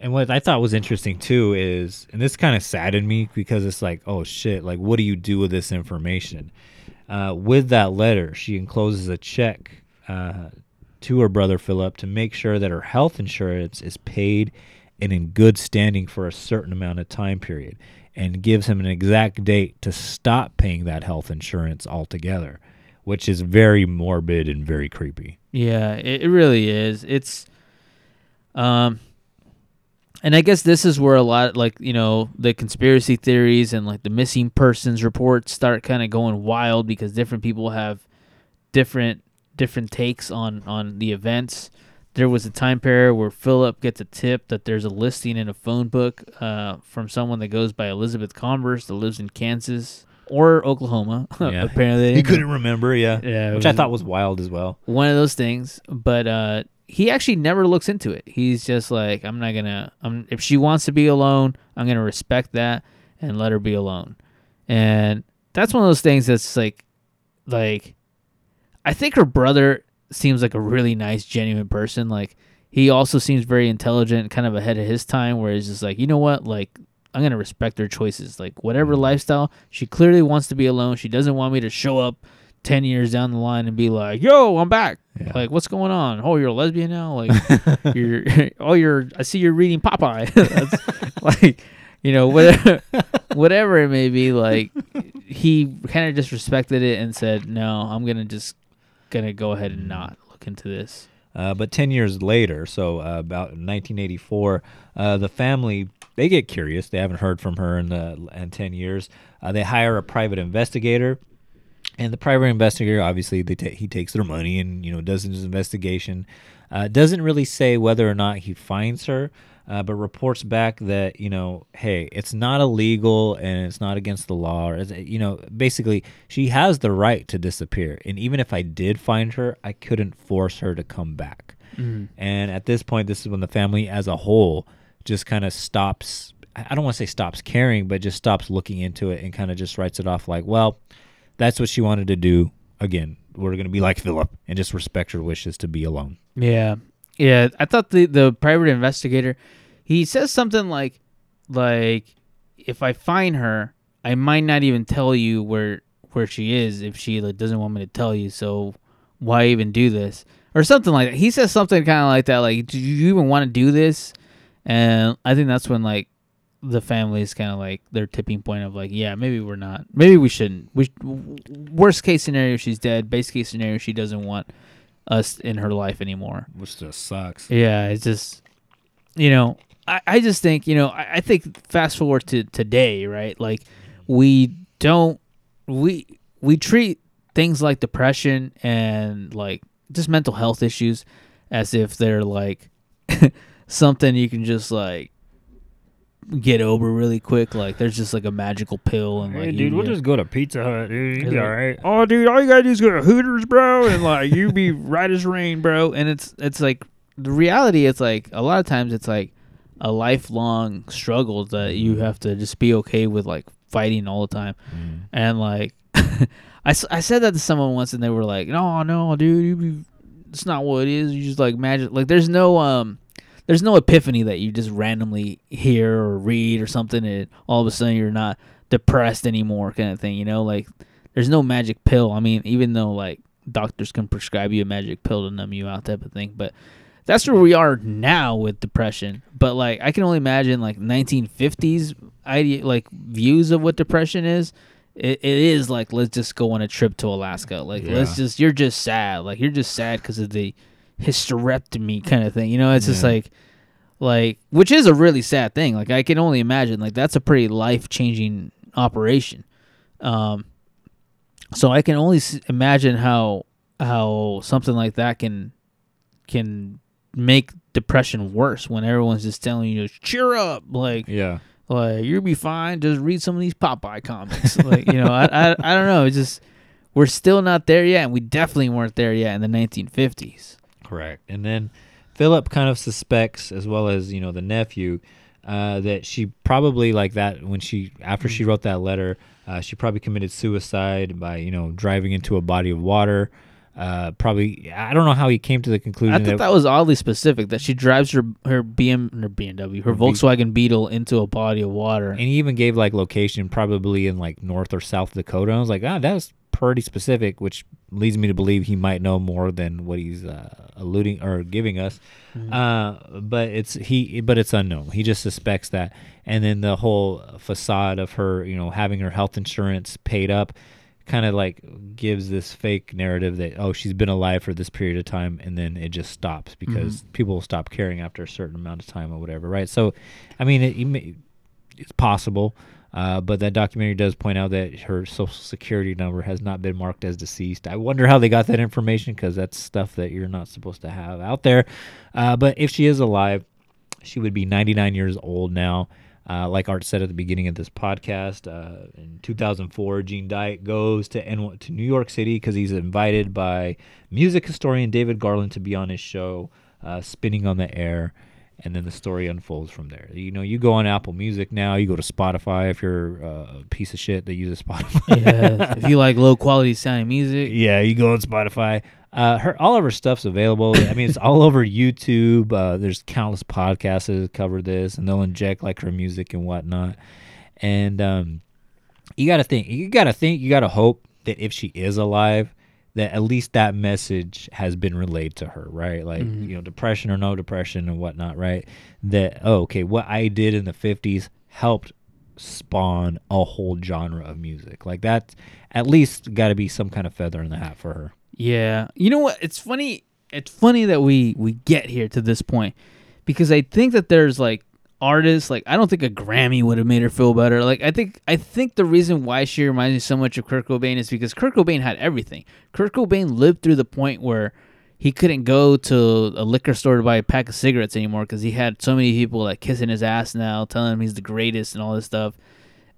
And what I thought was interesting too is, and this kind of saddened me because it's like, oh shit, like what do you do with this information? Uh, with that letter, she encloses a check uh, to her brother Philip to make sure that her health insurance is paid and in good standing for a certain amount of time period, and gives him an exact date to stop paying that health insurance altogether, which is very morbid and very creepy. Yeah, it, really is. It's um and I guess this is where a lot like, you know, the conspiracy theories and like the missing persons reports start kind of going wild because different people have different different takes on on the events. There was a time period where Philip gets a tip that there's a listing in a phone book uh, from someone that goes by Elizabeth Converse that lives in Kansas or Oklahoma. Yeah. Apparently, He couldn't remember, yeah, Yeah, it which I thought was wild as well. one of those things but uh he actually never looks into it. He's just like i'm not gonna i'm if she wants to be alone i'm gonna respect that and let her be alone. And that's one of those things that's like like i think her brother seems like a really nice genuine person. Like he also seems very intelligent kind of ahead of his time where he's just like you know what? Like i'm gonna respect her choices. Like whatever lifestyle she clearly wants to be alone. She doesn't want me to show up ten years down the line and be like, "Yo, I'm back." Yeah. Like, what's going on? Oh, you're a lesbian now? Like, you're oh, you're. I see you're reading Popeye. Like, you know, whatever, whatever it may be. Like, he kind of disrespected it and said, "No, I'm gonna just gonna go ahead and not look into this." Uh, but 10 years later, so uh, about 1984, uh, the family they get curious. They haven't heard from her in the in 10 years. Uh, they hire a private investigator, and the private investigator obviously they ta- he takes their money and you know does his investigation. Uh, doesn't really say whether or not he finds her, uh, but reports back that you know, hey, it's not illegal and it's not against the law. Or, you know, basically, she has the right to disappear. And even if I did find her, I couldn't force her to come back. And at this point, this is when the family as a whole just kind of stops. I don't want to say stops caring, but just stops looking into it and kind of just writes it off like, well, that's what she wanted to do. Again, we're going to be like Philip and just respect her wishes to be alone. Yeah, yeah. I thought the the private investigator, he says something like, like, if I find her, I might not even tell you where where she is if she like, doesn't want me to tell you. So why even do this or something like that? He says something kind of like that. Like, do you even want to do this? And I think that's when like the family is kind of like their tipping point of like, yeah, maybe we're not, maybe we shouldn't. We worst case scenario, she's dead. Base case scenario, she doesn't want us in her life anymore. Which just sucks. Yeah, it's just, you know, I, I just think, you know, I, I think fast forward to today, right? Like, we don't, we, we treat things like depression and like just mental health issues as if they're like something you can just like get over really quick. Like, there's just like a magical pill and like, you get- just go to Pizza Hut, dude. You'll be alright. Oh, dude, all you gotta do is go to Hooters, bro, and like you be right as rain, bro. And it's it's like the reality. It's like a lot of times it's like a lifelong struggle that you have to just be okay with like fighting all the time. And like I, I said that to someone once, and they were like, "No, no, dude, you be, it's not what it is. You just like magic. Like there's no um." There's no epiphany that you just randomly hear or read or something, and all of a sudden you're not depressed anymore, kind of thing. You know, like there's no magic pill. I mean, even though like doctors can prescribe you a magic pill to numb you out, type of thing. But that's where we are now with depression. But like, I can only imagine like 1950s idea, like views of what depression is. It, it is like let's just go on a trip to Alaska. Like let's just you're just sad. Like you're just sad because of the hysterectomy kind of thing. You know, it's just like like which is a really sad thing. Like I can only imagine like that's a pretty life changing operation. Um, so I can only s- imagine how how something like that can can make depression worse when everyone's just telling you cheer up like Yeah. like you'll be fine just read some of these popeye comics like you know I, I i don't know it's just we're still not there yet and we definitely weren't there yet in the 1950s Correct. And then Philip kind of suspects, as well as you know the nephew, uh, that she probably like that when she after she wrote that letter, uh, she probably committed suicide by you know driving into a body of water. Uh, probably I don't know how he came to the conclusion i thought that was oddly specific that she drives her her bm her bmw her volkswagen beetle into a body of water and he even gave like location probably in like North or South Dakota. I was like, ah, that was pretty specific, which leads me to believe he might know more than what he's uh, alluding or giving us. Uh, but it's he, but it's unknown. He just suspects that, and then the whole facade of her, you know, having her health insurance paid up, kind of like gives this fake narrative that oh she's been alive for this period of time, and then it just stops because people will stop caring after a certain amount of time or whatever, right? So, I mean, it, it's possible. Uh, but that documentary does point out that her social security number has not been marked as deceased. I wonder how they got that information because that's stuff that you're not supposed to have out there. Uh, but if she is alive, she would be 99 years old now. Uh, like Art said at the beginning of this podcast, uh, in 2004, Gene Deitch goes to N- to New York City because he's invited by music historian David Garland to be on his show, uh, Spinning on the Air and then the story unfolds from there. You know, you go on Apple Music now, you go to Spotify if you're uh, a piece of shit that uses Spotify. yeah if you like low quality sounding music yeah, you go on Spotify. Uh, her all of her stuff's available. I mean, it's all over YouTube. Uh, there's countless podcasts that cover this, and they'll inject like her music and whatnot. And um, you got to think, you got to think, you got to hope that if she is alive, that at least that message has been relayed to her, right? Like Mm-hmm. you know, depression or no depression and whatnot, right? That oh, okay, what I did in the '50s helped spawn a whole genre of music. Like that, at least got to be some kind of feather in the hat for her. Yeah. You know what? It's funny. It's funny that we we get here to this point because I think that there's like artists like I don't think a Grammy would have made her feel better. Like I think I think the reason why she reminds me so much of Kurt Cobain is because Kurt Cobain had everything. Kurt Cobain lived through the point where he couldn't go to a liquor store to buy a pack of cigarettes anymore because he had so many people like kissing his ass now, telling him he's the greatest and all this stuff,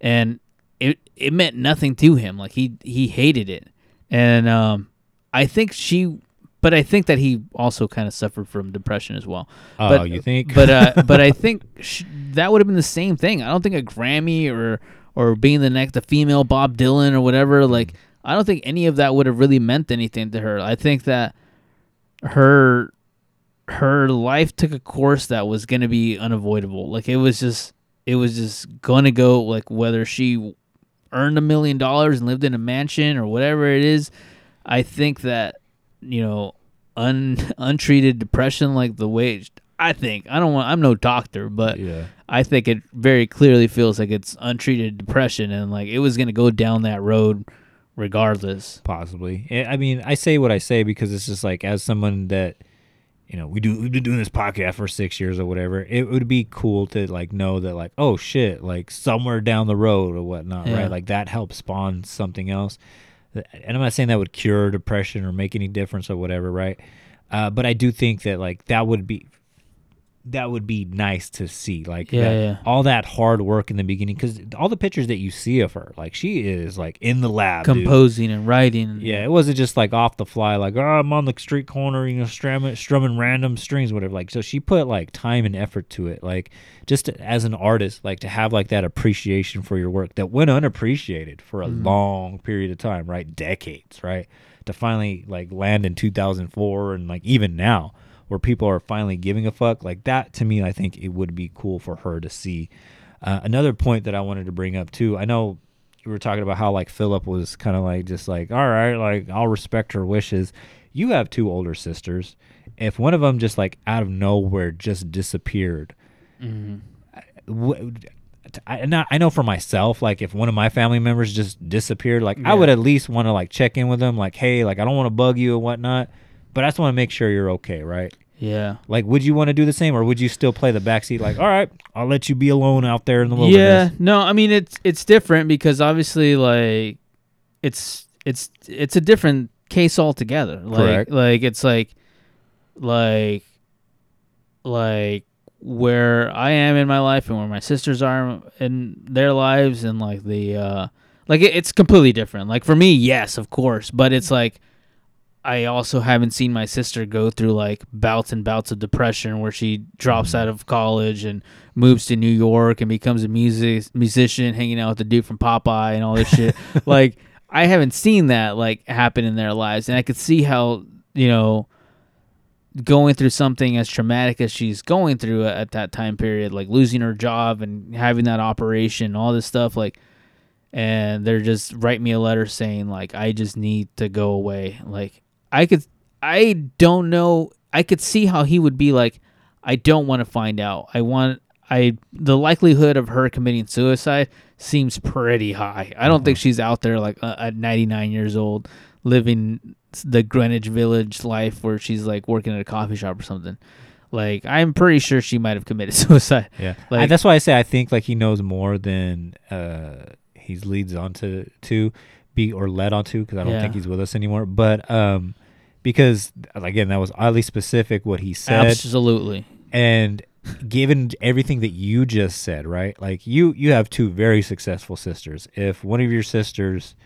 and it it meant nothing to him. Like he he hated it, and um, I think she, but I think that he also kind of suffered from depression as well. Oh, but, you think? But uh, but I think sh- that would have been the same thing. I don't think a Grammy or or being the next the female Bob Dylan or whatever. Like I don't think any of that would have really meant anything to her. I think that her her life took a course that was going to be unavoidable. Like it was just it was just going to go like whether she earned a million dollars and lived in a mansion or whatever it is. I think that you know un untreated depression like the way I think I don't want I'm no doctor, but Yeah. I think it very clearly feels like it's untreated depression and like it was going to go down that road regardless. Possibly. I I mean, I say what I say because it's just like as someone that you know, we do we've been doing this podcast for 6 years or whatever. It would be cool to like know that like, oh shit, like somewhere down the road or whatnot, Yeah. right? Like that helps spawn something else. And I'm not saying that would cure depression or make any difference or whatever, right? Uh, but I do think that like that would be that would be nice to see like Yeah, that- yeah. all that hard work in the beginning because all the pictures that you see of her like she is like in the lab dude. Composing and writing. Yeah, it wasn't just like off the fly, like oh, I'm on the street corner, you know, strumming, strumming random strings, whatever. Like, so she put like time and effort to it, like just to- as an artist, like to have like that appreciation for your work that went unappreciated for a mm-hmm. long period of time, right? Decades, right? To finally like land in 2004 and like even now, where people are finally giving a fuck, like that to me, I think it would be cool for her to see. Uh, another point that I wanted to bring up too, I know we were talking about how like Philip was kind of like just like all right, like I'll respect her wishes. You have two older sisters. If one of them just like out of nowhere just disappeared, w- I, and I know for myself, like if one of my family members just disappeared, like I would at least want to like check in with them, like hey, like I don't want to bug you and whatnot, but I just want to make sure you're okay, right? Yeah. Like, would you want to do the same, or would you still play the backseat? Like, all right, I'll let you be alone out there in the wilderness. Yeah, no, I mean it's it's different because obviously like it's it's it's a different case altogether. Like Correct. like it's like like like where I am in my life and where my sisters are in their lives and like the uh like it, it's completely different. Like for me, yes, of course, but it's like I also haven't seen my sister go through like bouts and bouts of depression where she drops mm. out of college and moves to New York and becomes a music musician, hanging out with the dude from Popeye and all this shit. like I haven't seen that like happen in their lives, and I could see how you know going through something as traumatic as she's going through at that time period, like losing her job and having that operation, all this stuff, like and they're just write me a letter saying like I just need to go away. Like I could I don't know I could see how he would be like I don't want to find out. I want I the likelihood of her committing suicide seems pretty high. I don't think she's out there like uh, at 99 years old living the Greenwich Village life where she's like working at a coffee shop or something. Like I'm pretty sure she might have committed suicide. Yeah, Like- that's why I say I think like he knows more than uh he's leads onto to be or led onto because I don't Yeah. think he's with us anymore. But um, because again, that was oddly specific what he said, Absolutely. and given everything that you just said, right? Like you you have two very successful sisters. If one of your sisters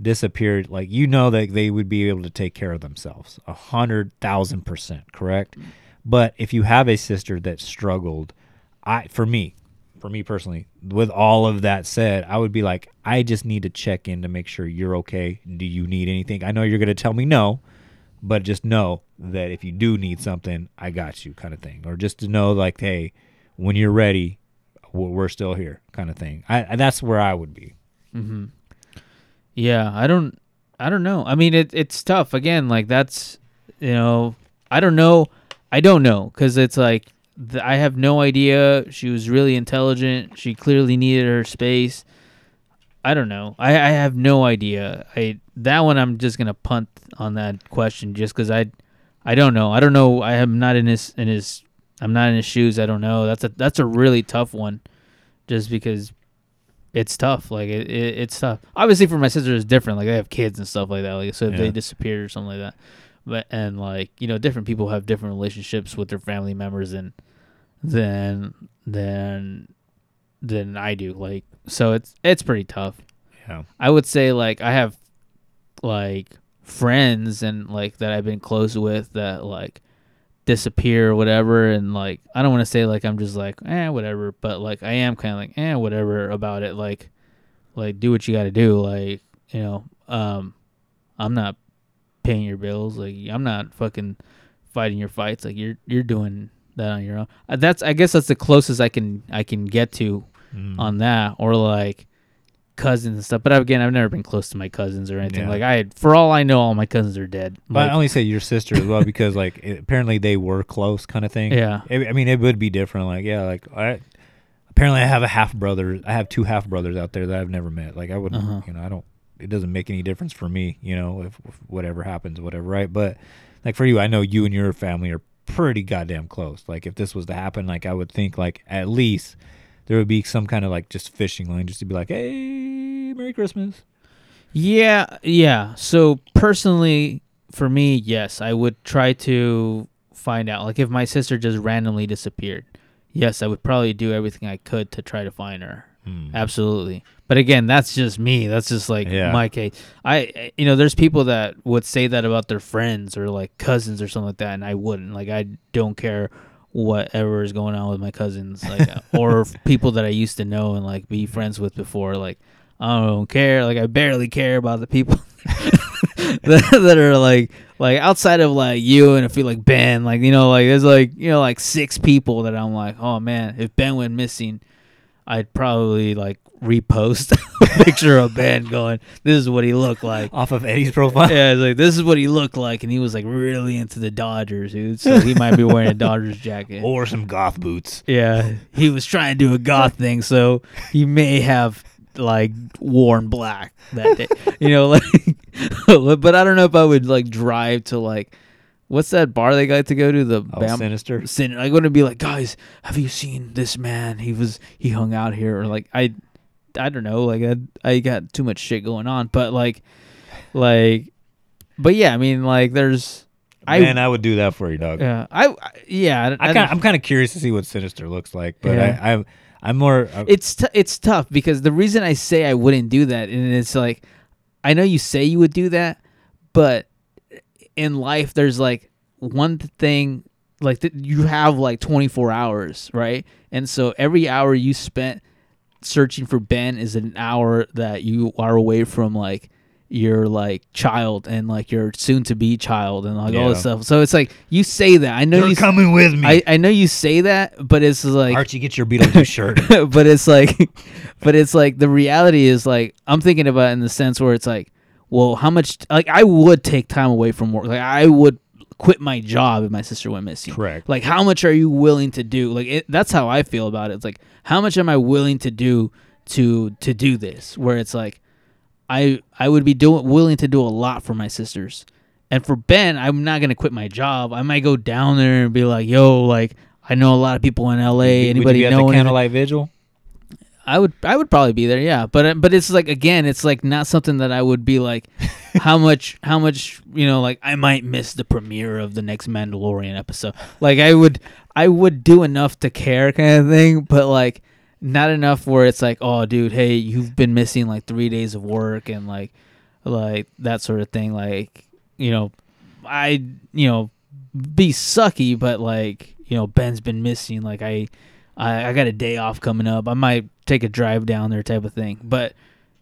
disappeared, like you know that they would be able to take care of themselves, a hundred thousand percent, correct? But if you have a sister that struggled, I for me, for me personally, with all of that said, I would be like, I just need to check in to make sure you're okay. Do you need anything? I know you're gonna tell me no, but just know that if you do need something, I got you, kind of thing. Or just to know, like, hey, when you're ready, we're still here, kind of thing. I, that's where I would be. Mm-hmm. Yeah, I don't I don't know. I mean, it it's tough. Again, like that's you know, I don't know. I don't know because it's like I have no idea. She was really intelligent. She clearly needed her space. I don't know. I, I have no idea. I that one I'm just gonna punt on that question just because I I don't know. I don't know. I am not in his in his. I'm not in his shoes. I don't know. That's a that's a really tough one, just because it's tough. Like it, it it's tough. Obviously, for my sister, it's different. Like they have kids and stuff like that. Like so, if Yeah. they disappear or something like that. But and like you know, different people have different relationships with their family members and then than than I do. Like so, it's it's pretty tough. Yeah. I would say like I have like friends and like that I've been close with that like disappear or whatever and like I don't want to say like I'm just like eh whatever but like I am kind of like eh whatever about it like like do what you got to do like you know um I'm not paying your bills like I'm not fucking fighting your fights like you're you're doing that on your own Uh, that's I guess that's the closest I can I can get to Mm. on that or like cousins and stuff but again I've never been close to my cousins or anything Yeah. like I for all I know all my cousins are dead But Like, I only say your sister as well because like it, apparently they were close, kind of thing. Yeah. I I mean, it would be different. Like, yeah, like I apparently I have a half brother. I have two half brothers out there that I've never met. Like, I wouldn't, Uh-huh. you know, I don't. It doesn't make any difference for me, you know, if, if whatever happens, whatever, right? But like for you, I know you and your family are pretty goddamn close. Like, if this was to happen, like I would think like at least there would be some kind of like just fishing line, just to be like, hey, Merry Christmas. Yeah, yeah. So personally, for me, yes, I would try to find out. Like if my sister just randomly disappeared, yes, I would probably do everything I could to try to find her. Hmm. Absolutely. But again, that's just me. That's just like Yeah. my case. I, you know, there's people that would say that about their friends or like cousins or something like that, and I wouldn't. Like I don't care whatever is going on with my cousins, like uh, or people that I used to know and like be friends with before. Like I don't care. Like I barely care about the people that, that are like like outside of like you and I feel like Ben. Like you know, like there's like you know like six people that I'm like, oh man, if Ben went missing, I'd probably like repost a picture of Ben going, this is what he looked like. Off of Eddie's profile. Yeah, it's like this is what he looked like, and he was like really into the Dodgers, dude. So he might be wearing a Dodgers jacket. Or some goth boots. Yeah, he was trying to do a goth thing, so he may have like worn black that day. You know, like, but I don't know if I would like drive to like, what's that bar they got to go to? The Oh, Bam- Sinister? Sin- I'm gonna be like, guys, have you seen this man? He was he hung out here, or like I, I don't know, like I I got too much shit going on, but like, like, but yeah, I mean, like, there's. I, Man, I would do that for you, dog. yeah, I, I yeah, I kind I'm kind of curious to see what Sinister looks like, but Yeah. I, I'm I'm more. Uh, it's t- it's tough because the reason I say I wouldn't do that, and it's like, I know you say you would do that, but in life there's like one thing, like th- you have like 24 hours, right? And so every hour you spent searching for Ben is an hour that you are away from like your like child and like your soon to be child and like all this stuff. So it's like you say that. I know You're you coming with me. I, I know you say that, but it's like Archie, get your Beetlejuice shirt. but it's like but it's like the reality is like I'm thinking about it in the sense where it's like, well, how much like I would take time away from work. Like I would quit my job if my sister went missing. Correct. Like how much are you willing to do? Like it, that's how I feel about it. It's like how much am I willing to do to to do this? Where it's like I I would be doing willing to do a lot for my sisters. And for Ben, I'm not gonna quit my job. I might go down there and be like, "Yo, like I know a lot of people in LA. Anybody be at know the anyone?" candlelight vigil? I would I would probably be there, yeah. But but it's like again, it's like not something that I would be like how much how much, you know, like I might miss the premiere of the next Mandalorian episode. Like I would I would do enough to care kind of thing, but like not enough where it's like, "Oh, dude, hey, you've been missing like 3 days of work and like like that sort of thing like, you know, I, you know, be sucky, but like, you know, Ben's been missing. Like I, I, I got a day off coming up. I might take a drive down there, type of thing. But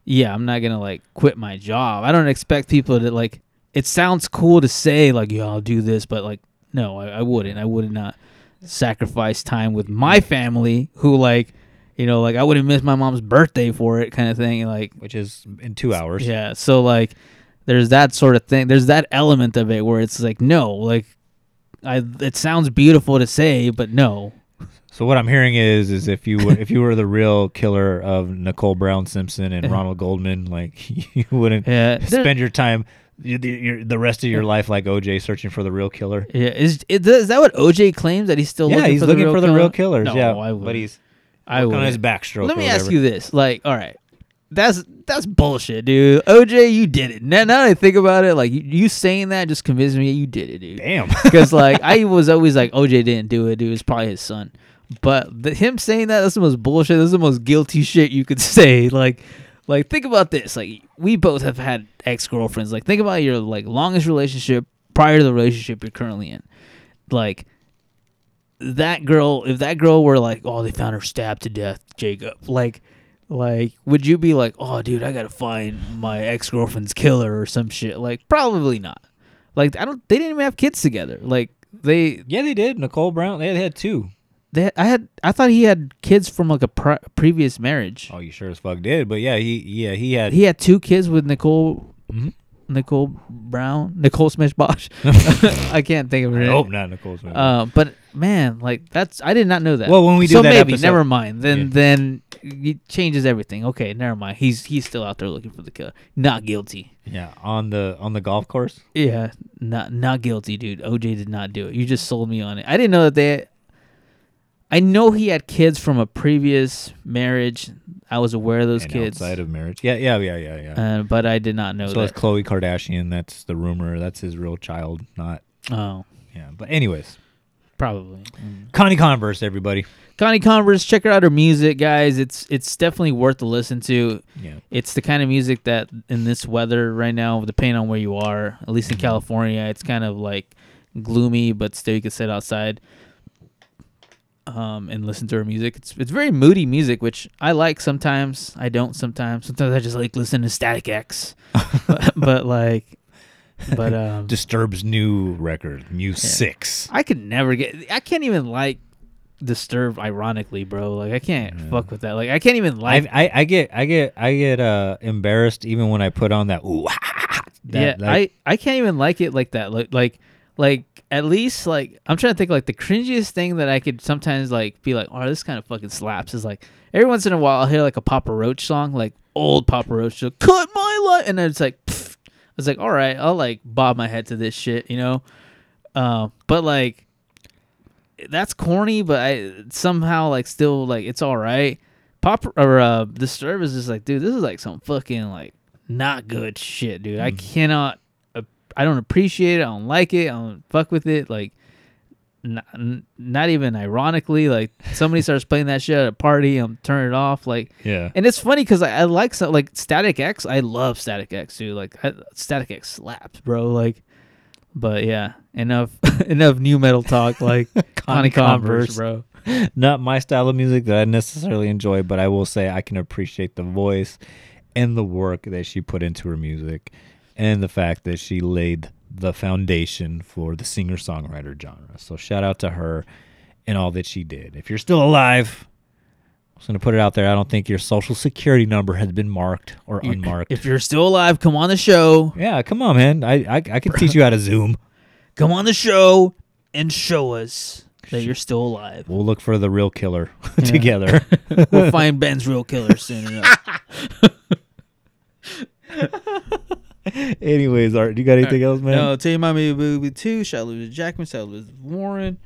yeah, I'm not gonna like quit my job. I don't expect people to like. It sounds cool to say like, yeah, I'll do this, but like, no, I, I wouldn't. I would not sacrifice time with my family, who like, you know, like I wouldn't miss my mom's birthday for it, kind of thing. Like, Which is in two hours. yeah. So like there's that sort of thing. There's that element of it where it's like no, like I it sounds beautiful to say, but no. So what I'm hearing is, is if you were, if you were the real killer of Nicole Brown Simpson and Ronald Goldman, like you wouldn't Yeah, spend your time, your, your, the rest of your life like OJ searching for the real killer. Yeah, is is is that what OJ claims that he's still yeah, looking he's for looking the real for the killer? real killers. No, yeah, I but he's I on his backstroke. Let me ask you this: like, all right, that's that's bullshit, dude. OJ, you did it. Now, now that I think about it, like you, you saying that just convinced me that you did it, dude. Damn. Because like I was always like OJ didn't do it, dude. It's probably his son. But the, him saying that that's the most bullshit. That's the most guilty shit you could say. Like, like think about this. Like we both have had ex girlfriends. Like think about your like longest relationship prior to the relationship you're currently in. Like that girl, if that girl were like, oh, they found her stabbed to death, Jacob. Like, like, would you be like, oh, dude, I gotta find my ex girlfriend's killer or some shit? Like, probably not. Like, I don't. They didn't even have kids together. Like, they, yeah, they did. Nicole Brown, they had two. They. I had. I thought he had kids from like a pre- previous marriage. Oh, you sure as fuck did. But yeah, he yeah he had He had two kids with Nicole. Mhm. Nicole Brown, Nicole Smith Bosch. I can't think of her hope not Nicole Smith. Uh, but man, like that's I did not know that. Well, when we do so that maybe episode- never mind. Then Yeah. then it changes everything. Okay, never mind. He's he's still out there looking for the killer. Not guilty. yeah, on the on the golf course. Yeah, not not guilty, dude. OJ did not do it. You just sold me on it. I didn't know that they. I know he had kids from a previous marriage. I was aware of those and kids, outside of marriage. Yeah, yeah, yeah, yeah, yeah. uh, but I did not know so that. Khloe Kardashian. That's the rumor. That's his real child. Not oh, yeah. But anyways, probably. Connie Converse, everybody. Connie Converse, check her out her music, guys. It's it's definitely worth to listen to. Yeah. It's the kind of music that in this weather right now, depending on where you are, at least in California, it's kind of like gloomy, but still you can sit outside um, and listen to her music. It's it's very moody music, which I like sometimes. I don't sometimes. Sometimes I just like listen to Static X, but, but like, but um, Disturb's new record, Mu Six. I could never get. I can't even like Disturbed. Ironically, bro, like I can't fuck with that. Like I can't even like. I, I I get I get I get uh embarrassed even when I put on that ooh that, yeah, like, I I can't even like it like that. Like like like at least like I'm trying to think like the cringiest thing that I could sometimes like be like, oh, this kind of fucking slaps is like every once in a while I'll hear like a Papa Roach song, like old Papa Roach, like, cut my life, and then it's like, pfft. I was like, all right, I'll like bob my head to this shit, you know. Uh, but like that's corny, but I somehow like still like it's all right. Pop or uh, Disturb is just like, dude, this is like some fucking like not good shit, dude. I cannot, I don't appreciate it. I don't like it. I don't fuck with it. Like, not, not even ironically, like somebody starts playing that shit at a party, I'm turning it off. Like, yeah. and it's funny because I, I like so like Static X. I love Static X, dude. Like I, Static X slaps, bro. Like, but yeah, enough enough nu metal talk. Like Connie Converse, Converse. bro. Not my style of music that I necessarily enjoy, but I will say I can appreciate the voice and the work that she put into her music and the fact that she laid the foundation for the singer songwriter genre. So shout out to her and all that she did. If you're still alive, I'm just gonna put it out there. I don't think your social security number has been marked or unmarked. If you're still alive, come on the show. yeah, come on, man. I I, I can teach you how to zoom. Come on the show and show us that you're still alive. We'll look for the real killer together. We'll find Ben's real killer soon enough. Anyways, Art, you got anything else, man? No, tell you my movie two. Shout out to Jackman. Shout out to Warren.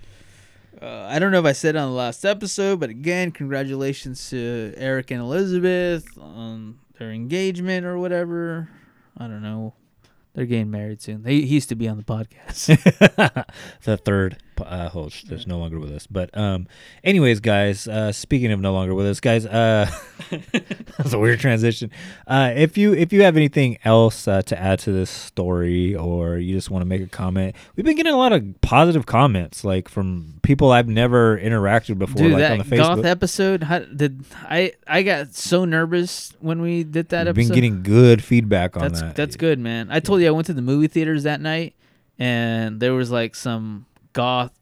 Uh, I don't know if I said it on the last episode, but again, congratulations to Eric and Elizabeth on their engagement or whatever. I don't know. They're getting married soon. They, he used to be on the podcast. the third uh, host that's no longer with us. But um, anyways, guys, uh, speaking of no longer with us, guys, uh, that's a weird transition. Uh, if you if you have anything else uh, to add to this story, or you just want to make a comment, we've been getting a lot of positive comments, like from people I've never interacted before, Dude, like that on the goth Facebook. episode, how, did I? I got so nervous when we did that We've episode. been getting good feedback on That's that. that's good, man. I told you I went to the movie theaters that night, and there was like some goth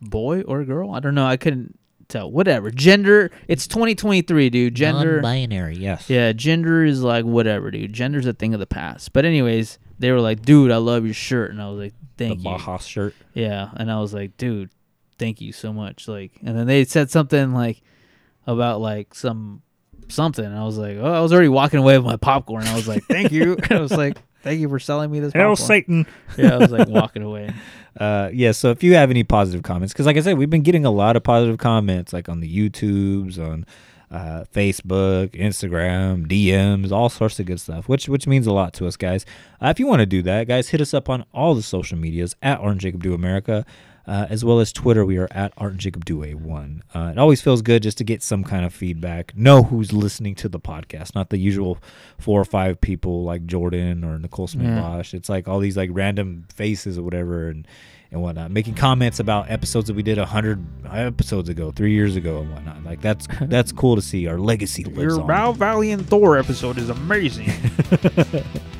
boy or girl. I don't know. I couldn't tell. Whatever. Gender. It's 2023, dude. Gender. Non-binary. Yes. Yeah, gender is like whatever, dude. Gender's a thing of the past. But anyways, they were like, "Dude, I love your shirt," and I was like, The "Thank you." Baja shirt. Yeah, and I was like, "Dude, thank you so much." Like, and then they said something like about like some something, and I was like, "Oh, I was already walking away with my popcorn." I was like, "Thank you." I was like, "Thank you for selling me this." Hail popcorn." Satan. Yeah, I was like walking away. Uh, yeah. So if you have any positive comments, because like I said, we've been getting a lot of positive comments, like on the YouTubes, on uh, Facebook, Instagram, DMs, all sorts of good stuff, which which means a lot to us, guys. Uh, if you want to do that, guys, hit us up on all the social medias at Art and Jacob Do America. Uh, as well as Twitter, we are at Art and Jacob Do A one. Uh, it always feels good just to get some kind of feedback. Know who's listening to the podcast, not the usual four or five people like Jordan or Nicole Smith Yeah. Bosch. It's like all these like random faces or whatever, and and whatnot, making comments about episodes that we did a hundred episodes ago, three years ago, and whatnot. Like that's that's cool to see. Our legacy lives on. Valley and Thor episode is amazing.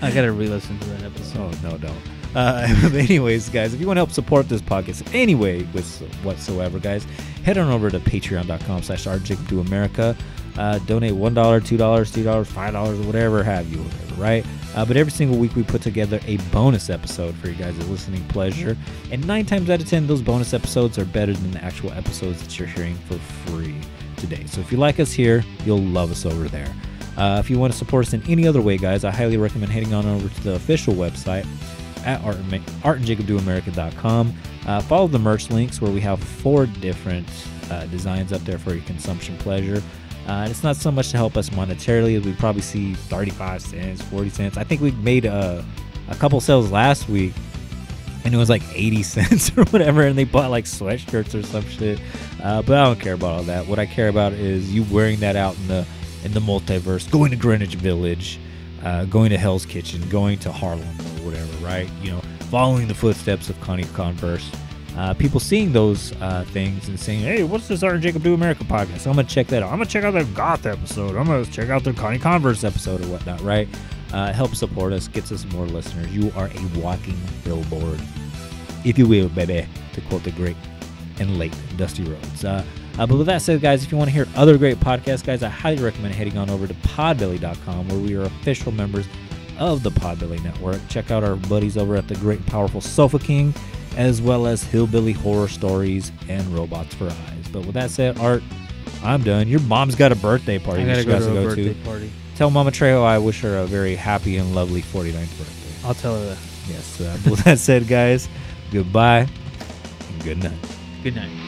I gotta re-listen to that episode. Oh no, don't. Uh, anyways, guys, if you want to help support this podcast in any way with whatsoever, guys, head on over to patreon.com slash America. Uh, donate $1, $2, $3, $5, whatever have you, whatever, right? Uh, but every single week we put together a bonus episode for you guys' listening pleasure. And nine times out of ten, those bonus episodes are better than the actual episodes that you're hearing for free today. So if you like us here, you'll love us over there. Uh, if you want to support us in any other way, guys, I highly recommend heading on over to the official website at art, and Ma- artandjacobdoamerica.com. Uh, follow the merch links where we have four different uh, designs up there for your consumption pleasure. Uh, and it's not so much to help us monetarily as we probably see 35 cents, 40 cents. I think we made a, a couple sales last week and it was like 80 cents or whatever and they bought like sweatshirts or some shit uh, but i don't care about all that what i care about is you wearing that out in the in the multiverse going to greenwich village uh, going to hell's kitchen going to harlem or whatever right you know following the footsteps of connie converse uh, people seeing those uh, things and saying, "Hey, what's this Art and Jacob Do America podcast?" I'm gonna check that out. I'm gonna check out that Goth episode. I'm gonna check out the Connie Converse episode or whatnot. Right? Uh, it helps support us, gets us more listeners. You are a walking billboard, if you will, baby. To quote the great and late Dusty Rhodes. Uh, but with that said, guys, if you want to hear other great podcasts, guys, I highly recommend heading on over to Podbelly.com, where we are official members of the Podbelly Network. Check out our buddies over at the Great and Powerful Sofa King, as well as Hillbilly Horror Stories and Robots for Eyes. But with that said, Art, I'm done. Your mom's got a birthday party I that gotta go to go birthday to. party. Tell Mama Trejo I wish her a very happy and lovely 49th birthday. I'll tell her that. Yes. Uh, with that said, guys, goodbye and good night. Good night.